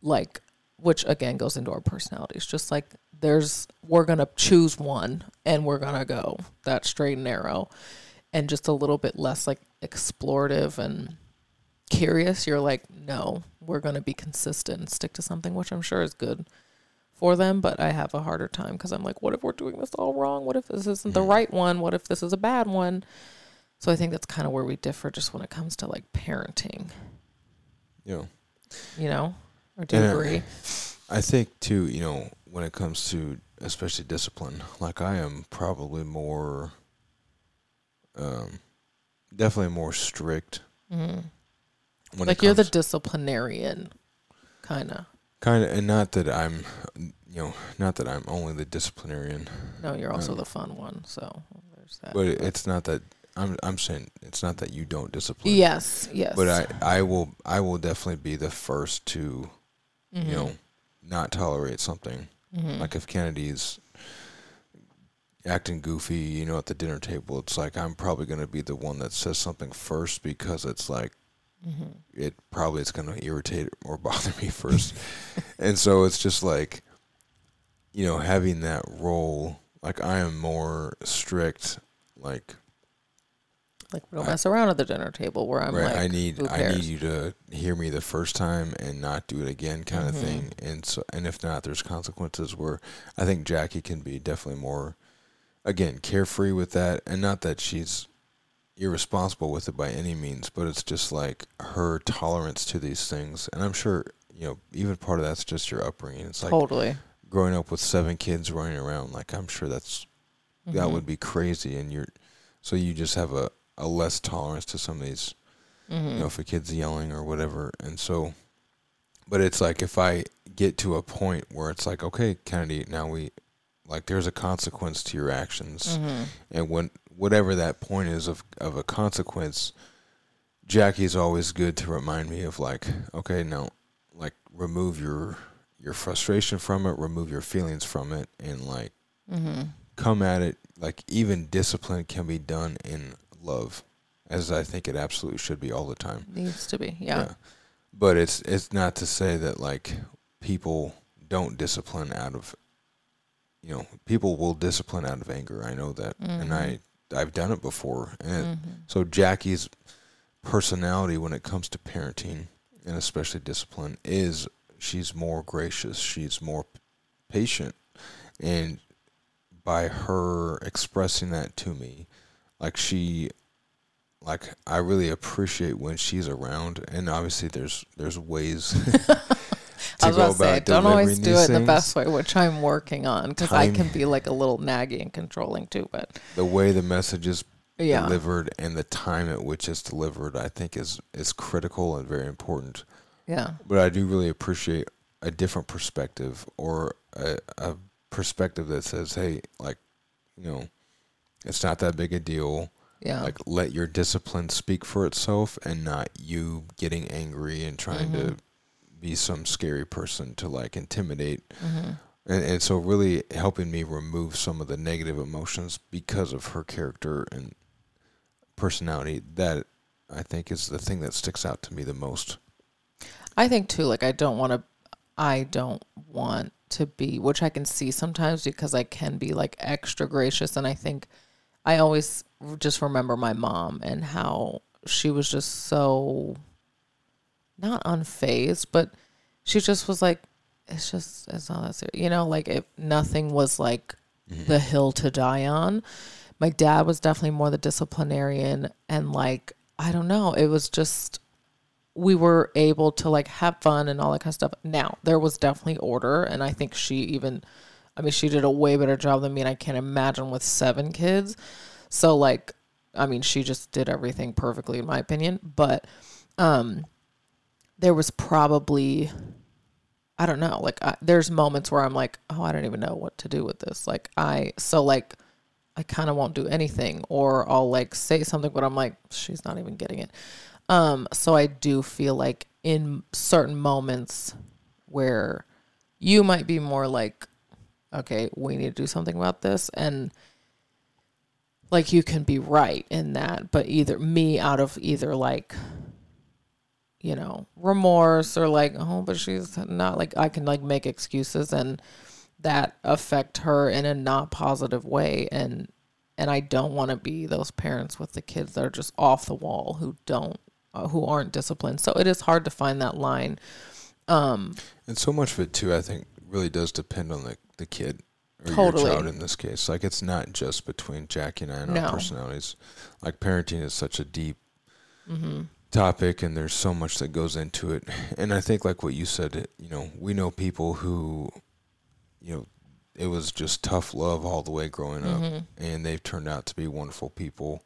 like which again goes into our personalities just like there's we're going to choose one and we're going to go that straight and narrow and just a little bit less like explorative and curious, you're like, no, we're going to be consistent and stick to something, which I'm sure is good for them. But I have a harder time because I'm like, what if we're doing this all wrong? What if this isn't the right one? What if this is a bad one? So I think that's kind of where we differ just when it comes to like parenting, Yeah. you know? Or do you agree? I think too, you know, when it comes to especially discipline, like I am probably more, um, definitely more strict. When Like you're the disciplinarian, kind of. kind of, and not that I'm, you know, not that I'm only the disciplinarian, No, you're also Um, the fun one. So there's that. but it's not that I'm. I'm saying it's not that you don't discipline. yes, yes. But I, I will, I will definitely be the first to, Mhm. you know, not tolerate something. Mhm. Like if Kennedy's acting goofy, you know, at the dinner table, it's like I'm probably going to be the one that says something first because it's like Mhm. it probably is going to irritate or bother me first. and so it's just like you know, having that role, like I am more strict like Like we don't I- mess around at the dinner table where I'm right, like, I need I need you to hear me the first time and not do it again kind Mhm. of thing. And so and if not there's consequences where I think Jackie can be definitely more again carefree with that and not that she's irresponsible with it by any means, but it's just like her tolerance to these things. And I'm sure, you know, even part of that's just your upbringing. It's like totally. growing up with seven kids running around, like I'm sure that's that Mhm. would be crazy and you're so you just have a, a less tolerance to some of these Mhm. you know, if a kid's yelling or whatever. And so, but it's like if I get to a point where it's like, okay, Kennedy, now we, like, there's a consequence to your actions, Mhm. and when whatever that point is of of a consequence, Jackie's always good to remind me of like, okay, now, like, remove your your frustration from it, remove your feelings from it, and like Mhm. come at it like even discipline can be done in love, as I think it absolutely should be all the time. Needs to be. Yeah. But it's it's not to say that like people don't discipline out of you know, people will discipline out of anger. I know that. And I I've done it before. And Mhm. so Jackie's personality when it comes to parenting and especially discipline is she's more gracious, she's more patient and by her expressing that to me like she like I really appreciate when she's around, and obviously there's there's ways. I was about to say, don't always do it in the best way, which I'm working on because I can be like a little naggy and controlling too. But the way the message is yeah, delivered and the time at which it's delivered, I think is is critical and very important. yeah, But I do really appreciate a different perspective or a, a perspective that says, "Hey, like, you know, it's not that big a deal. yeah, Like, let your discipline speak for itself, and not you getting angry and trying to Mhm. Be some scary person to like intimidate." hmm And, and so, really helping me remove some of the negative emotions because of her character and personality. That I think is the thing that sticks out to me the most. I think too. Like I don't want to. I don't want to be, which I can see sometimes because I can be like extra gracious, and I think I always just remember my mom and how she was just so not unfazed, but she just was like, it's just it's not that serious, you know, like if nothing was like Mhm. the hill to die on. My dad was definitely more the disciplinarian and like I don't know, it was just we were able to like have fun and all that kind of stuff. Now, there was definitely order and I think she even I mean she did a way better job than me and I can't imagine with 7 kids. So like I mean she just did everything perfectly in my opinion, but um there was probably I don't know. Like, I, there's moments where I'm like, oh, I don't even know what to do with this. Like, I, so like, I kind of won't do anything, or I'll like say something, but I'm like, she's not even getting it. Um, so I do feel like in certain moments where you might be more like, okay, we need to do something about this, and like you can be right in that, but either me out of either like you know, remorse or like, oh, but she's not like I can like make excuses and that affect her in a not positive way and and I don't want to be those parents with the kids that are just off the wall who don't uh, who aren't disciplined. So it is hard to find that line. Um And so much of it too, I think, really does depend on the the kid or Totally. your child in this case. Like it's not just between Jackie and I and No. our personalities. Like parenting is such a deep mhm. Topic, and there's so much that goes into it. And I think, like what you said, you know, we know people who, you know, it was just tough love all the way growing up, Mhm. and they've turned out to be wonderful people.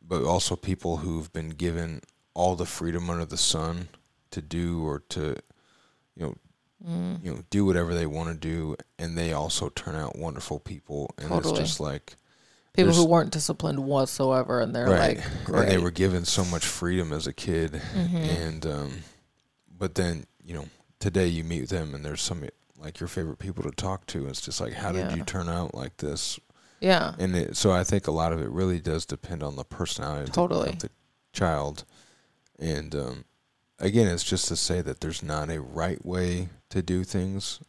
But also people who've been given all the freedom under the sun to do or to, you know, Mm. you know do whatever they want to do and they also turn out wonderful people and Totally. it's just like People who weren't disciplined whatsoever and they're right like and they were given so much freedom as a kid Mhm. and um but then you know today you meet them and there's some like your favorite people to talk to it's just like how did you turn out like this yeah. and it, so i think a lot of it really does depend on the personality of the- Totally. of the child and um again it's just to say that there's not a right way to do things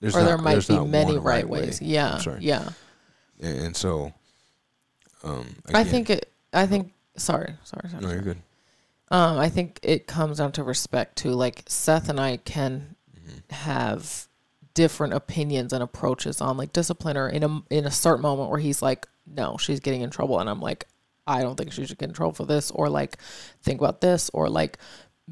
there's or not, there might there's be many right way. ways. Yeah. I'm sorry. Yeah. and, and so um I think it I think sorry, sorry, sorry. no you're good Um, I think it comes down to respect too. Like Seth and I can Mhm. have different opinions and approaches on like discipline or in a in a certain moment where he's like, no, she's getting in trouble, and I'm like, I don't think she should get in trouble for this, or like, think about this, or like,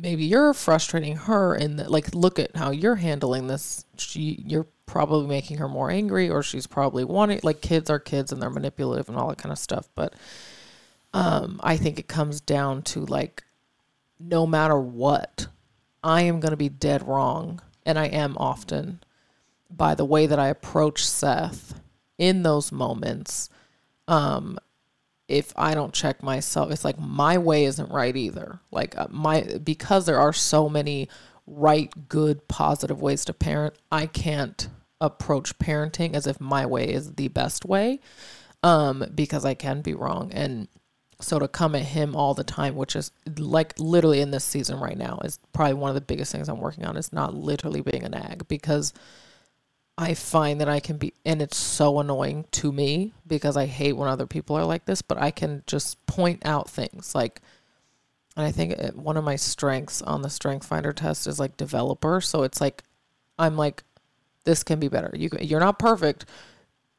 maybe you're frustrating her, and like, look at how you're handling this. She, you're probably making her more angry, or she's probably wanting like kids are kids and they're manipulative and all that kind of stuff, but. Um, I think it comes down to like no matter what, I am going to be dead wrong. And I am often by the way that I approach Seth in those moments. Um, if I don't check myself, it's like my way isn't right either. Like uh, my, because there are so many right, good, positive ways to parent, I can't approach parenting as if my way is the best way. Um, because I can be wrong. And so to come at him all the time, which is like literally in this season right now, is probably one of the biggest things I'm working on. Is not literally being a nag because I find that I can be, and it's so annoying to me because I hate when other people are like this. But I can just point out things like, and I think it- one of my strengths on the Strength Finder test is like developer. So it's like I'm like, this can be better. You you're not perfect.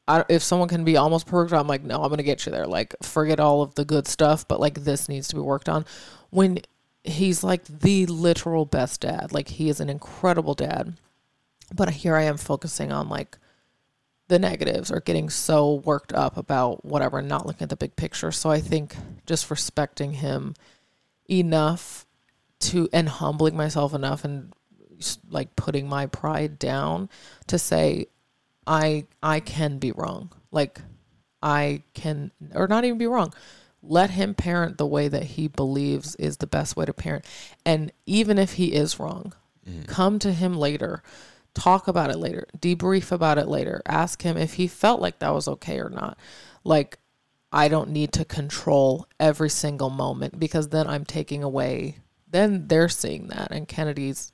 I, if someone can be almost perfect, I'm like, no, I'm gonna get you there. Like, forget all of the good stuff, but like this needs to be worked on. When he's like the literal best dad, like he is an incredible dad, but here I am focusing on like the negatives or getting so worked up about whatever and not looking at the big picture. So I think just respecting him enough to and humbling myself enough and like putting my pride down to say I I can be wrong. Like I can or not even be wrong. Let him parent the way that he believes is the best way to parent. And even if he is wrong, mm. come to him later. Talk about it later. Debrief about it later. Ask him if he felt like that was okay or not. Like I don't need to control every single moment because then I'm taking away then they're seeing that and Kennedy's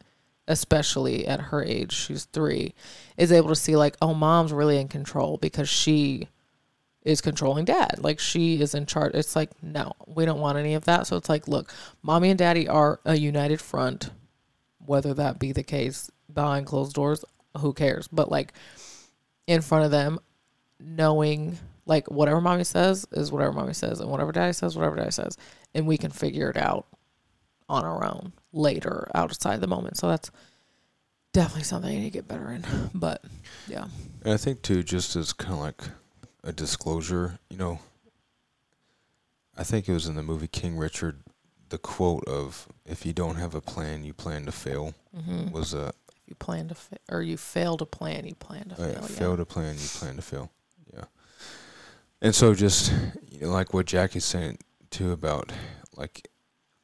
especially at her age, she's three, is able to see like, oh, mom's really in control because she is controlling dad. Like she is in charge. It's like, no, we don't want any of that. So it's like, look, mommy and daddy are a united front, whether that be the case behind closed doors, who cares? But like in front of them, knowing like whatever mommy says is whatever mommy says, and whatever daddy says, whatever daddy says, and we can figure it out on our own later outside the moment. So that's definitely something I need to get better in. But yeah. And I think too, just as kind of like a disclosure, you know, I think it was in the movie King Richard, the quote of "If you don't have a plan, you plan to fail" mm-hmm. was a. You plan to fa- or you fail to plan, you plan to fail. Yeah, fail to plan, you plan to fail. Yeah. And so, just you know, like what Jackie's saying too about like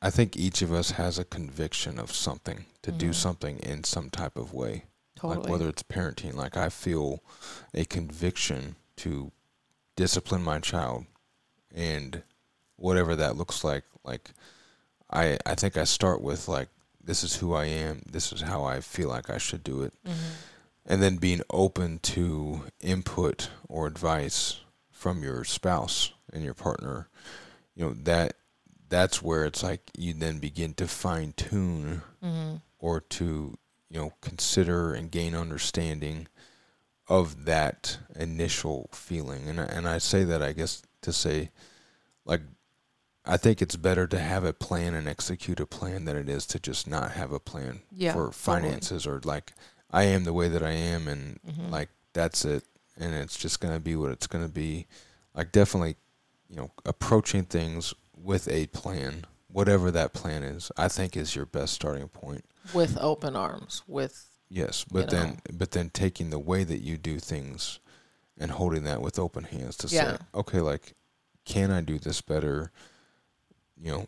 I think each of us has a conviction of something to mm-hmm. do something in some type of way. Totally. Like whether it's parenting, like I feel a conviction to discipline my child and whatever that looks like. Like I I think I start with like this is who I am, this is how I feel like I should do it. Mm-hmm. And then being open to input or advice from your spouse and your partner. You know, that that's where it's like you then begin to fine tune mm-hmm. or to you know consider and gain understanding of that initial feeling and and I say that I guess to say like I think it's better to have a plan and execute a plan than it is to just not have a plan yeah, for finances totally. or like I am the way that I am and mm-hmm. like that's it and it's just going to be what it's going to be like definitely you know approaching things with a plan, whatever that plan is, I think is your best starting point. With open arms, with yes, but then know. but then taking the way that you do things and holding that with open hands to yeah. say, okay, like, can I do this better? You know,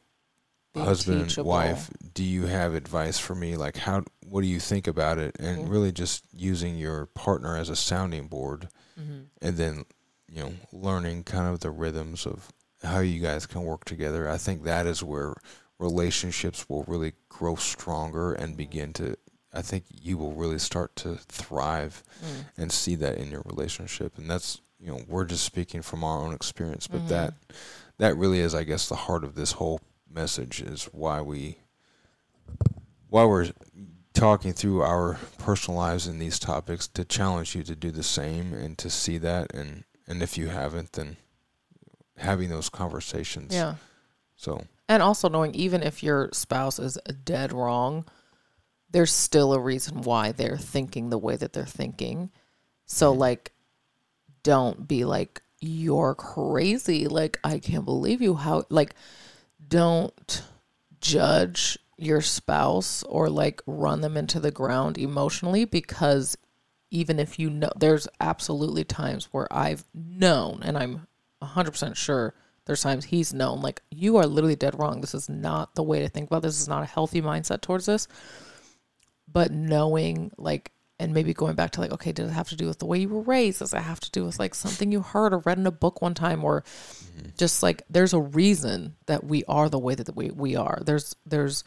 Being husband, teachable. wife, do you have advice for me? Like, how? What do you think about it? And mm-hmm. really, just using your partner as a sounding board, mm-hmm. and then you know, learning kind of the rhythms of how you guys can work together. I think that is where relationships will really grow stronger and begin to I think you will really start to thrive mm. and see that in your relationship. And that's you know, we're just speaking from our own experience, but mm-hmm. that that really is I guess the heart of this whole message is why we why we're talking through our personal lives in these topics to challenge you to do the same and to see that and and if you haven't then having those conversations. Yeah. So. And also knowing even if your spouse is dead wrong, there's still a reason why they're thinking the way that they're thinking. So mm-hmm. like don't be like you're crazy. Like I can't believe you. How like don't judge your spouse or like run them into the ground emotionally because even if you know there's absolutely times where I've known and I'm 100% sure there's times he's known like you are literally dead wrong. This is not the way to think about this, this is not a healthy mindset towards this. But knowing like and maybe going back to like okay does it have to do with the way you were raised does it have to do with like something you heard or read in a book one time or mm-hmm. just like there's a reason that we are the way that we, we are there's there's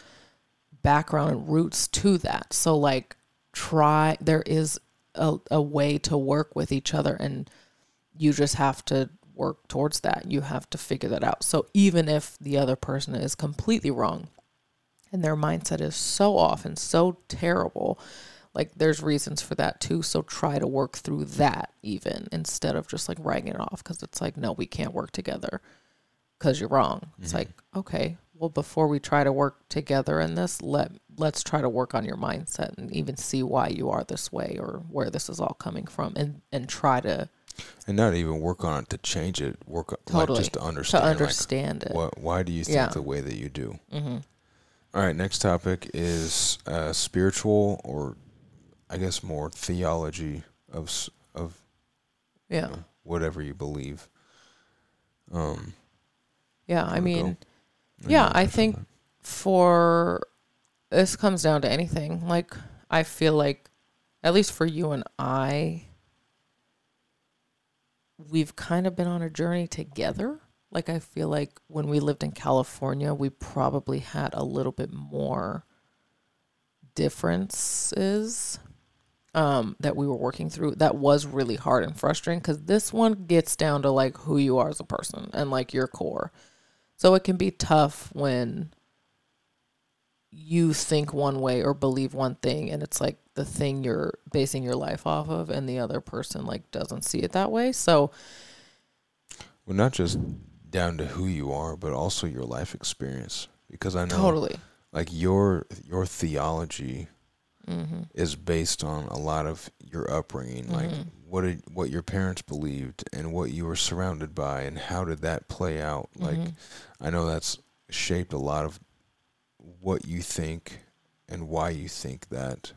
background and roots to that so like try there is a, a way to work with each other and you just have to work towards that. You have to figure that out. So even if the other person is completely wrong and their mindset is so off and so terrible, like there's reasons for that too so try to work through that even instead of just like writing it off because it's like no we can't work together because you're wrong it's Mhm. like okay well before we try to work together in this let let's try to work on your mindset and even see why you are this way or where this is all coming from and and try to and not even work on it to change it. Work Totally. like just to understand to understand. understand like, it what? Why do you think Yeah. the way that you do? mm-hmm. All right. Next topic is uh, spiritual, or I guess more theology of of yeah uh, whatever you believe. Um. yeah i mean? Yeah, I think- that? for this comes down to anything. Like I feel like at least for you and I we've kind of been on a journey together. Like I feel like when we lived in California, we probably had a little bit more differences um that we were working through that was really hard and frustrating cuz this one gets down to like who you are as a person and like your core. So it can be tough when you think one way or believe one thing and it's like the thing you're basing your life off of and the other person like doesn't see it that way. So Well, not just down to who you are, but also your life experience. Because I know, totally. like your your theology Mhm. is based on a lot of your upbringing, like Mhm. what did, what your parents believed and what you were surrounded by, and how did that play out? Like Mhm. I know that's shaped a lot of what you think and why you think that.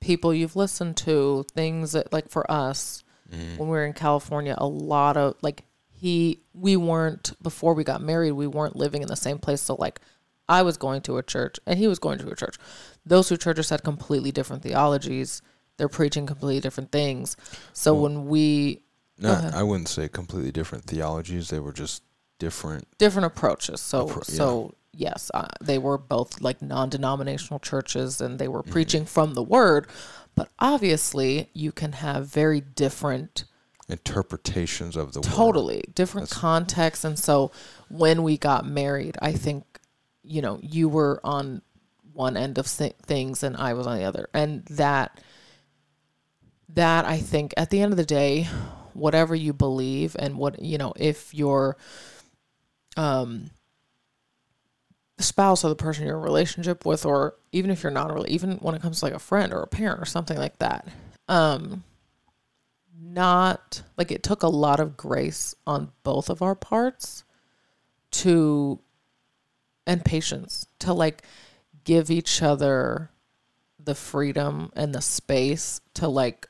people you've listened to, things that like for us Mm. when we were in California, a lot of like he we weren't before we got married, we weren't living in the same place. So like I was going to a church and he was going to a church. Those two churches had completely different theologies. They're preaching completely different things. So Well- when we ahead. I wouldn't say completely different theologies. They were just different. different approaches. So Appro- yeah. so yes, uh, they were both like non-denominational churches and they were Mm-hmm. preaching from the word, but obviously you can have very different interpretations of the word. totally different That's- contexts and so when we got married, I think you know, you were on one end of things and I was on the other. And that that I think at the end of the day, whatever you believe and what you know, if your um spouse or the person you're in a relationship with or even if you're not really even when it comes to like a friend or a parent or something like that um not like it took a lot of grace on both of our parts to and patience to like give each other the freedom and the space to like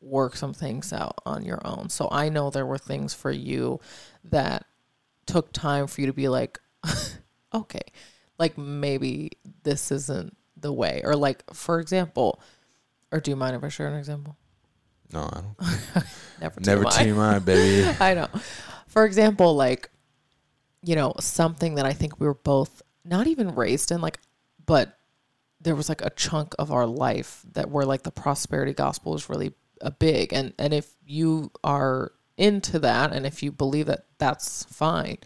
work some things out on your own. So I know there were things for you that took time for you to be like okay, like maybe this isn't the way or like for example, or do you mind if I share an example? No, I don't. Never Never TMI. TMI, baby. I know. For example, like, you know, something that I think we were both not even raised in, like, but there was like a chunk of our life that where like the prosperity gospel is really a big, and and if you are into that, and if you believe that, that's fine.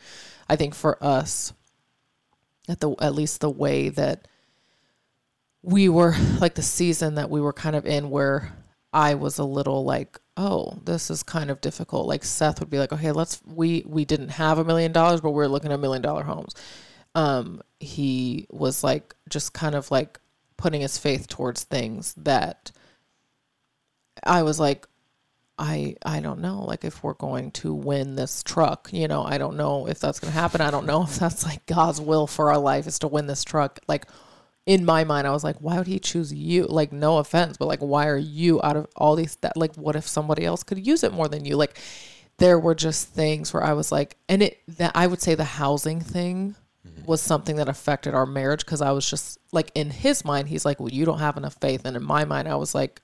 I think for us, at the at least the way that we were like the season that we were kind of in where I was a little like, oh, this is kind of difficult. Like Seth would be like, okay, let's we we didn't have a million dollars, but we are looking at million dollar homes. Um, he was like just kind of like putting his faith towards things that I was like, I I don't know, like if we're going to win this truck, you know, I don't know if that's gonna happen. I don't know if that's like God's will for our life is to win this truck. Like in my mind, I was like, why would he choose you? Like, no offense, but like, why are you out of all these? That like, what if somebody else could use it more than you? Like, there were just things where I was like, and it that I would say the housing thing was something that affected our marriage because I was just like, in his mind, he's like, well, you don't have enough faith, and in my mind, I was like,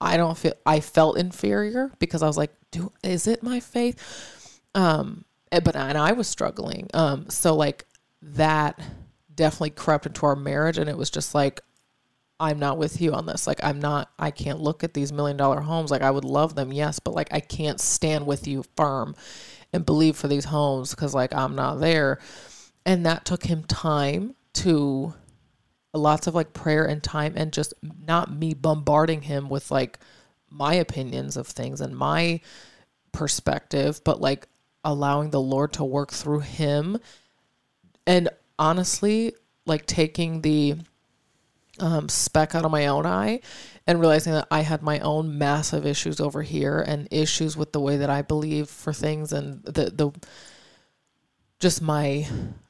I don't feel I felt inferior because I was like, do is it my faith? Um, eh, but and I was struggling. Um, so like that definitely crept into our marriage and it was just like I'm not with you on this. Like I'm not I can't look at these million dollar homes. Like I would love them, yes, but like I can't stand with you firm and believe for these homes cuz like I'm not there. And that took him time to lots of like prayer and time and just not me bombarding him with like my opinions of things and my perspective, but like allowing the Lord to work through him. And honestly, like taking the um, speck out of my own eye and realizing that I had my own massive issues over here and issues with the way that I believe for things and the the just my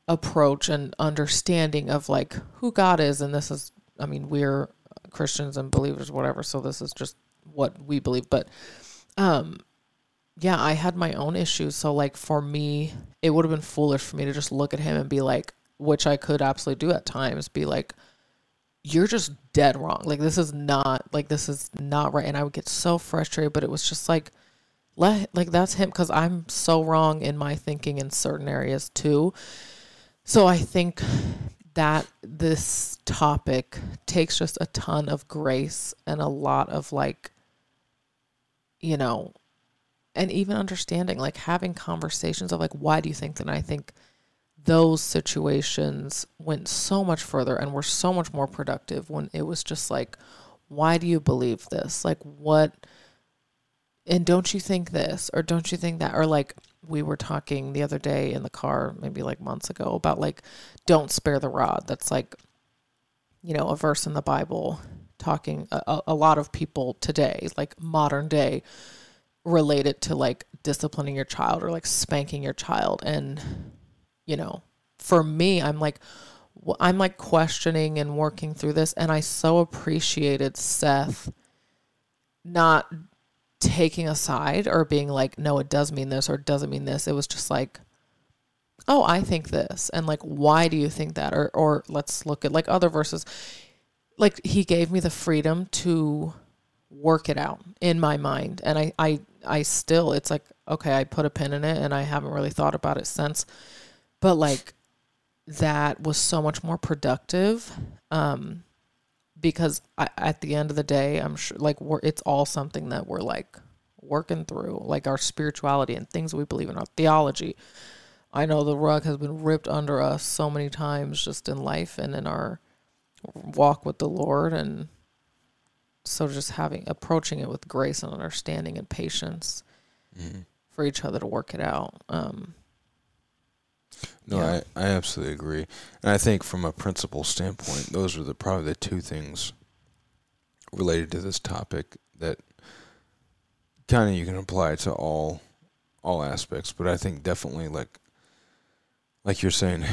approach and understanding of like who God is. And this is I mean we're Christians and believers whatever so this is just what we believe. But um yeah I had my own issues. So like for me it would have been foolish for me to just look at him and be like which I could absolutely do at times be like you're just dead wrong like this is not like this is not right and I would get so frustrated but it was just like let like that's him because I'm so wrong in my thinking in certain areas too. So I think that this topic takes just a ton of grace and a lot of like, you know, and even understanding, like having conversations of like, why do you think that? I think those situations went so much further and were so much more productive when it was just like, why do you believe this? Like, what? and don't you think this or don't you think that or like we were talking the other day in the car maybe like months ago about like don't spare the rod that's like you know a verse in the bible talking a, a lot of people today like modern day relate it to like disciplining your child or like spanking your child and you know for me i'm like i'm like questioning and working through this and i so appreciated seth not taking a side or being like, no, it does mean this or it doesn't mean this. It was just like, oh, I think this. And like, why do you think that? Or, or let's look at like other verses. Like he gave me the freedom to work it out in my mind. And I, I, I still, it's like, okay, I put a pin in it and I haven't really thought about it since. But like, that was so much more productive. Um, because I, at the end of the day, I'm sure like we're it's all something that we're like working through, like our spirituality and things we believe in, our theology. I know the rug has been ripped under us so many times just in life and in our walk with the Lord and so just having approaching it with grace and understanding and patience mm-hmm. for each other to work it out. Um, no, yeah. I, I absolutely agree. And I think from a principle standpoint, those are the probably the two things related to this topic that kind of you can apply to all all aspects, but I think definitely like like you're saying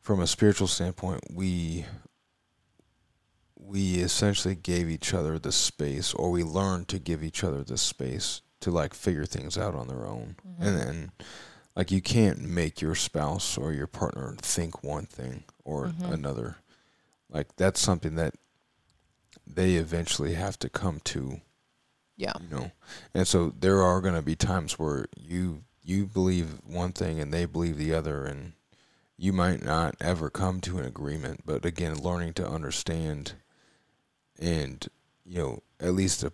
from a spiritual standpoint, we we essentially gave each other the space or we learned to give each other the space to like figure things out on their own. Mm-hmm. And then like you can't make your spouse or your partner think one thing or mm-hmm. another. Like that's something that they eventually have to come to yeah. you know? And so there are going to be times where you you believe one thing and they believe the other and you might not ever come to an agreement. But again learning to understand and you know at least a,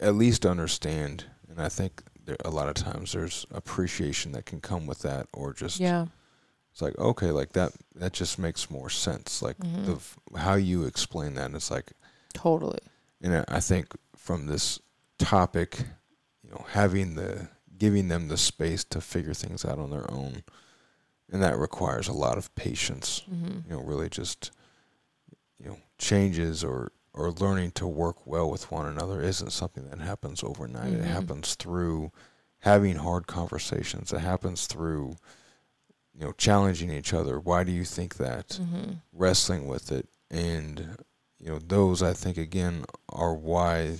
at least understand. And i think there, a lot of times there's appreciation that can come with that, or just yeah, it's like okay, like that that just makes more sense. Like mm-hmm. the how you explain that, and it's like totally. And I think from this topic, you know, having the giving them the space to figure things out on their own, and that requires a lot of patience. Mm-hmm. You know, really just you know changes or or learning to work well with one another isn't something that happens overnight. Mm-hmm. It happens through having hard conversations. It happens through you know challenging each other. Why do you think that? Mm-hmm. Wrestling with it, and you know those I think again are why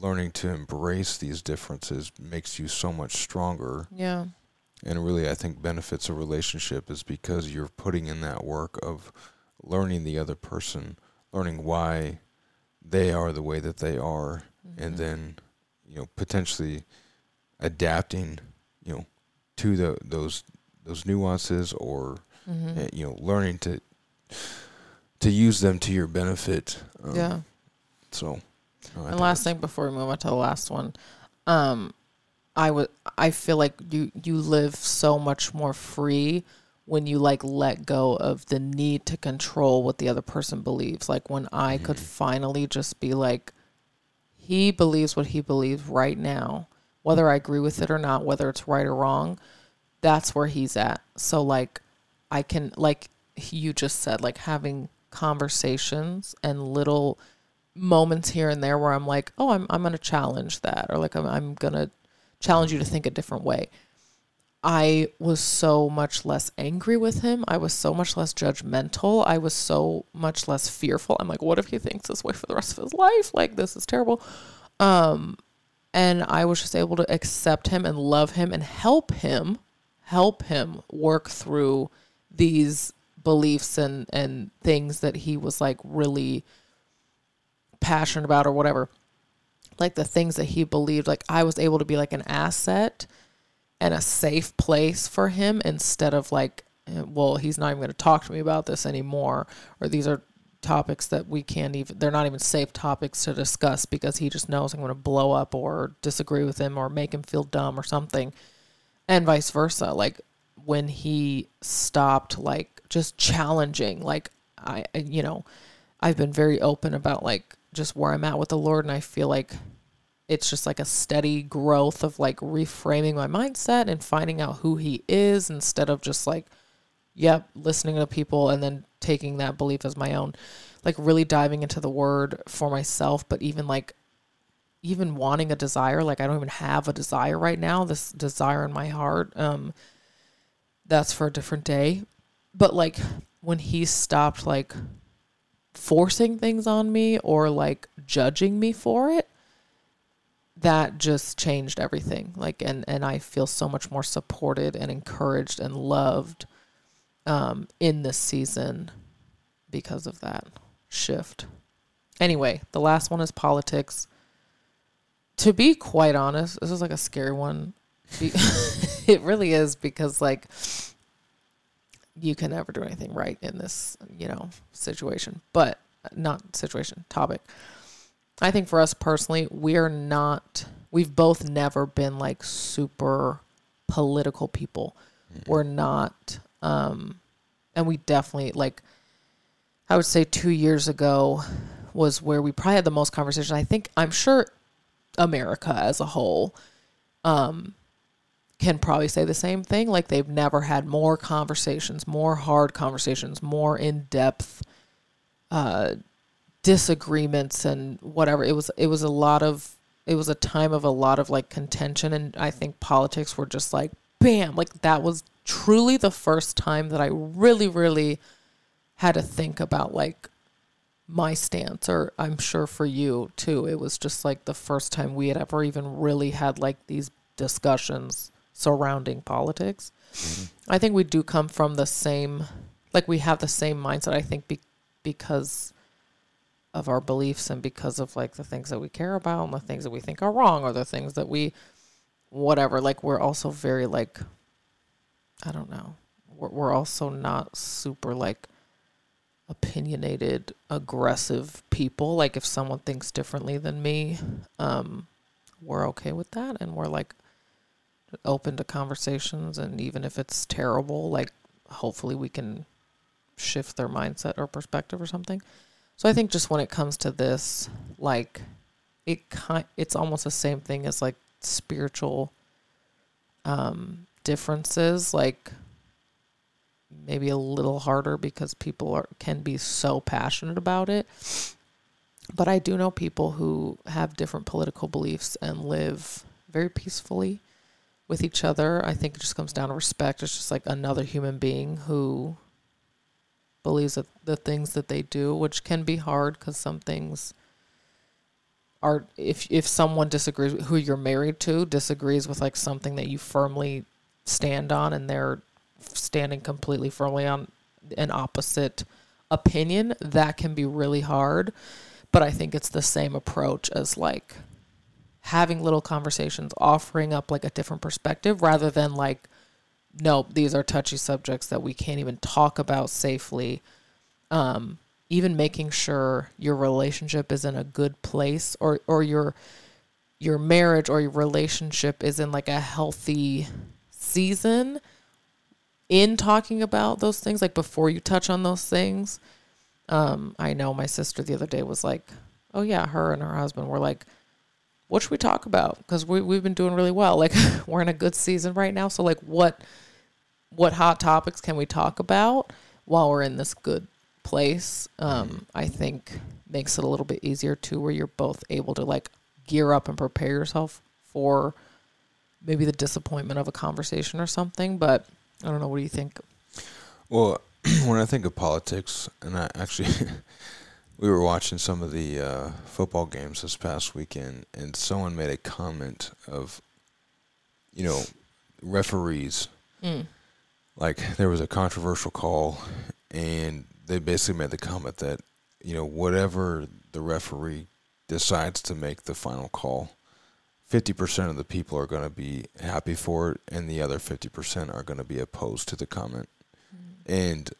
learning to embrace these differences makes you so much stronger. Yeah. And really, I think benefits a relationship is because you're putting in that work of learning the other person learning why they are the way that they are, mm-hmm. and then you know potentially adapting, you know, to the those those nuances or mm-hmm. uh, you know learning to to use them to your benefit. Um, yeah. So. No, and last thing before we move on to the last one, um, I would I feel like you you live so much more free when you like let go of the need to control what the other person believes. Like when I could mm-hmm. finally just be like, he believes what he believes right now, whether I agree with it or not, whether it's right or wrong, that's where he's at. So, like, I can, like you just said, like having conversations and little moments here and there where I'm like, oh, I'm, I'm going to challenge that, or like, I'm, I'm going to challenge you to think a different way. I was so much less angry with him. I was so much less judgmental. I was so much less fearful. I'm like, what if he thinks this way for the rest of his life? Like, this is terrible. Um, and I was just able to accept him and love him and help him, help him work through these beliefs and and things that he was like really passionate about or whatever. Like the things that he believed, like I was able to be like an asset and a safe place for him instead of like, eh, well, he's not even going to talk to me about this anymore, or these are topics that we can't even, they're not even safe topics to discuss because he just knows I'm going to blow up or disagree with him or make him feel dumb or something, and vice versa. Like when he stopped, like just challenging, like I, you know, I've been very open about like just where I'm at with the Lord, and I feel like it's just like a steady growth of like reframing my mindset and finding out who he is instead of just like yep listening to people and then taking that belief as my own. Like really diving into the word for myself but even like even wanting a desire like i don't even have a desire right now this desire in my heart um that's for a different day. But like when he stopped like forcing things on me or like judging me for it that just changed everything. Like and and i feel so much more supported and encouraged and loved um in this season because of that shift. Anyway the last one is politics. To be quite honest this is like a scary one. It really is because like you can never do anything right in this you know situation. But not situation topic I think for us personally, we're not, we've both never been like super political people. Mm-hmm. We're not, um, and we definitely, like, I would say two years ago was where we probably had the most conversation. I think, I'm sure America as a whole, um, can probably say the same thing. Like they've never had more conversations, more hard conversations, more in depth uh, disagreements and whatever. It was it was a lot of it was a time of a lot of like contention and I think politics were just like bam, like that was truly the first time that I really really had to think about like my stance or I'm sure for you too. It was just like the first time we had ever even really had like these discussions surrounding politics. Mm-hmm. I think we do come from the same like we have the same mindset I think be, because of our beliefs and because of like the things that we care about and the things that we think are wrong or the things that we whatever like we're also very like i don't know. We're, we're also not super like opinionated aggressive people. Like if someone thinks differently than me um we're okay with that and we're like open to conversations. And even if it's terrible like hopefully we can shift their mindset or perspective or something so I think just when it comes to this, like it kind it's almost the same thing as like spiritual um differences like maybe a little harder because people are can be so passionate about it. But i do know people who have different political beliefs and live very peacefully with each other. I think it just comes down to respect. It's just like another human being who believes that the things that they do, which can be hard because some things are if if someone disagrees who you're married to disagrees with like something that you firmly stand on and they're standing completely firmly on an opposite opinion, that can be really hard. But I think it's the same approach as like having little conversations, offering up like a different perspective rather than like nope, these are touchy subjects that we can't even talk about safely. Um, even making sure your relationship is in a good place or, or your your marriage or your relationship is in like a healthy season in talking about those things, like before you touch on those things, um, I know my sister the other day was like, "Oh yeah, her and her husband were like." What should we talk about? Because we we've been doing really well. Like we're in a good season right now. So like, what what hot topics can we talk about while we're in this good place? Um, I think makes it a little bit easier too, where you're both able to like gear up and prepare yourself for maybe the disappointment of a conversation or something. But I don't know. What do you think? Well, when I think of politics, and I actually, we were watching some of the uh, football games this past weekend, and someone made a comment of, you know, referees. Mm. Like there was a controversial call, and they basically made the comment that, you know, whatever the referee decides to make the final call, 50% of the people are going to be happy for it, and the other 50% are going to be opposed to the comment. Mm-hmm. And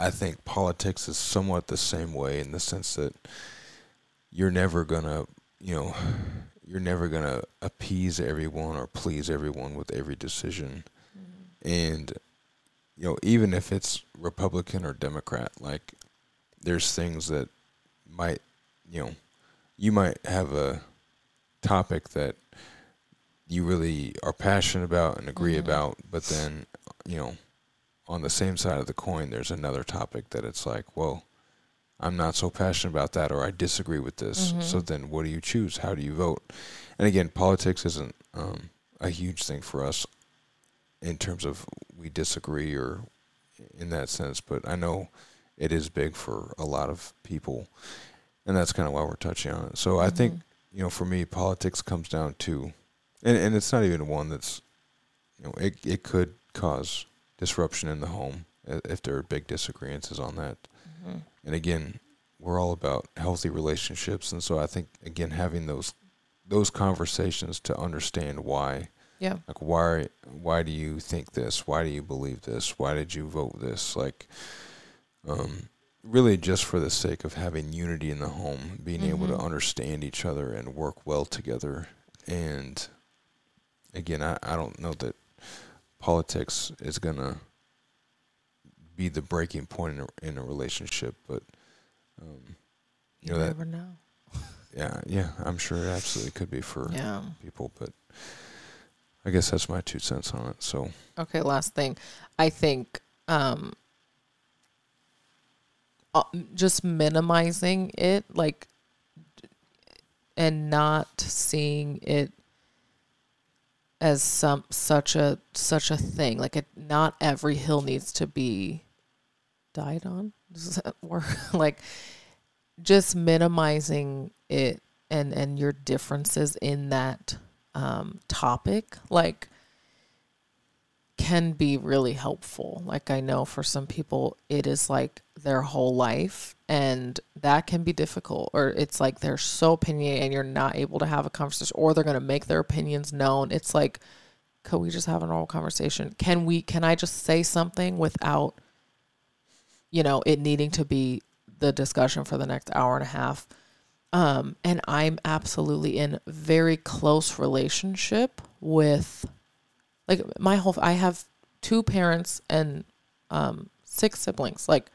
I think politics is somewhat the same way in the sense that you're never going to, you know, you're never to appease everyone or please everyone with every decision. Mm-hmm. And, you know, even if it's Republican or Democrat, like, there's things that might, you know, you might have a topic that you really are passionate about and agree Mhm. about, but then, you know, on the same side of the coin, there's another topic that it's like, well, I'm not so passionate about that, or I disagree with this. So Mhm. then, what do you choose? How do you vote? And again, politics isn't um, a huge thing for us in terms of we disagree or in that sense, but I know it is big for a lot of people, and that's kind of why we're touching on it. So I think Mhm. you know, for me, politics comes down to, and and it's not even one that's, you know, it it could cause disruption in the home if there are big disagreements on that. Mhm. And again, we're all about healthy relationships, and so I think again having those those conversations to understand why, Yeah. like why why do you think this? Why do you believe this? Why did you vote this? Like, um, really just for the sake of having unity in the home, being able to Mhm. understand each other and work well together. And again, I, I don't know that politics is gonna be the breaking point in a, in a relationship, but um, You know that- never know. yeah, yeah, I'm sure it absolutely could be for Yeah. people, but I guess that's my two cents on it. So Okay, last thing. I think um uh, just minimizing it like and not seeing it as some such a such a thing. Like it not every hill needs to be died on. Does that work? like just minimizing it and and your differences in that um topic like can be really helpful. Like I know for some people it is like their whole life and that can be difficult or it's like they're so opinionated and you're not able to have a conversation or they're going to make their opinions known. It's like could we just have a normal conversation? Can we can I just say something without you know it needing to be the discussion for the next hour and a half? Um and I'm absolutely in very close relationship with like my whole I have two parents and um six siblings. Like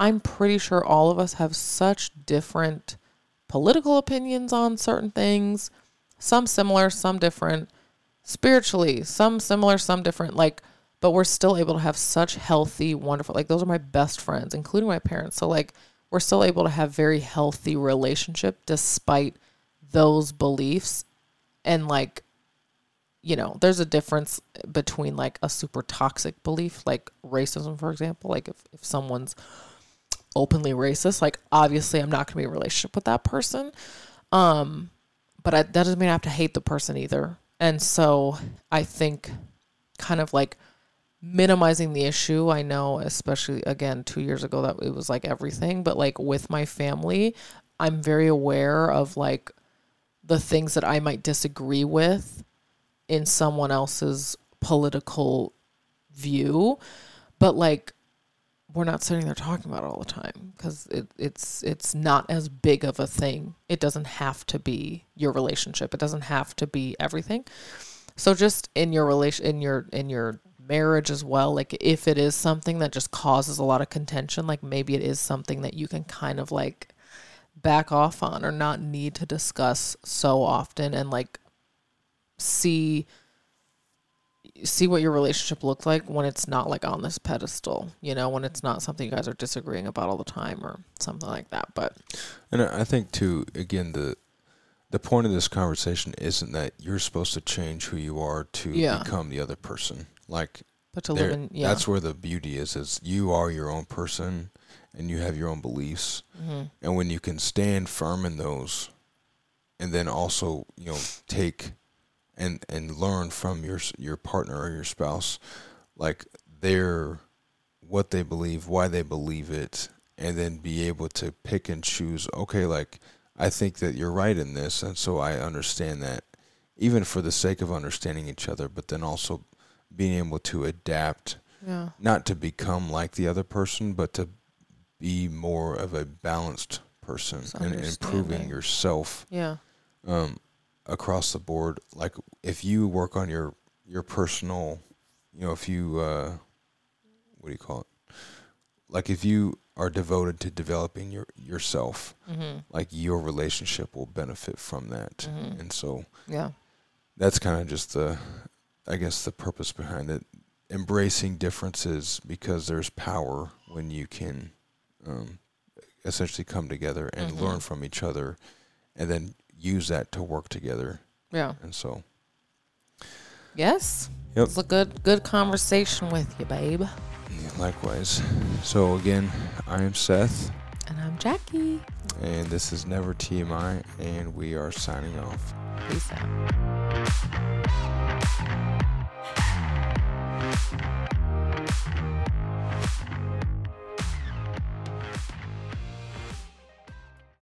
I'm pretty sure all of us have such different political opinions on certain things, some similar, some different. Spiritually, some similar, some different. Like but we're still able to have such healthy, wonderful like those are my best friends, including my parents. So like we're still able to have very healthy relationship despite those beliefs and like you know, there's a difference between like a super toxic belief, like racism, for example. Like if, if someone's openly racist, like obviously I'm not gonna be in a relationship with that person. Um, but I, that doesn't mean I have to hate the person either. And so I think kind of like minimizing the issue. I know, especially again, two years ago that it was like everything, but like with my family, I'm very aware of like the things that I might disagree with in someone else's political view, but like we're not sitting there talking about it all the time because it, it's it's not as big of a thing. It doesn't have to be your relationship. It doesn't have to be everything. So just in your relation in your in your marriage as well. Like if it is something that just causes a lot of contention, like maybe it is something that you can kind of like back off on or not need to discuss so often and like see see what your relationship looked like when it's not like on this pedestal, you know, when it's not something you guys are disagreeing about all the time or something like that. But And I think too, again, the the point of this conversation isn't that you're supposed to change who you are to Yeah. become the other person. Like but to live in yeah. that's where the beauty is is you are your own person and you have your own beliefs. hmm And when you can stand firm in those and then also, you know, take and and learn from your your partner or your spouse like their what they believe, why they believe it, and then be able to pick and choose, okay, like I think that you're right in this and so I understand that even for the sake of understanding each other, but then also being able to adapt Yeah. not to become like the other person, but to be more of a balanced person and improving yourself Yeah. um, across the board. Like if you work on your your personal, you know, if you uh, what do you call it? Like if you are devoted to developing your yourself, hmm like your relationship will benefit from that. Mhm. And so Yeah. that's kind of just the i guess the purpose behind it embracing differences because there's power when you can um, essentially come together and Mhm. learn from each other and then use that to work together Yeah. and so Yes. Yep. It's a good good conversation with you, babe. yeah, likewise so again i am seth And I'm Jackie. and this is never tmi and we are signing off Peace out.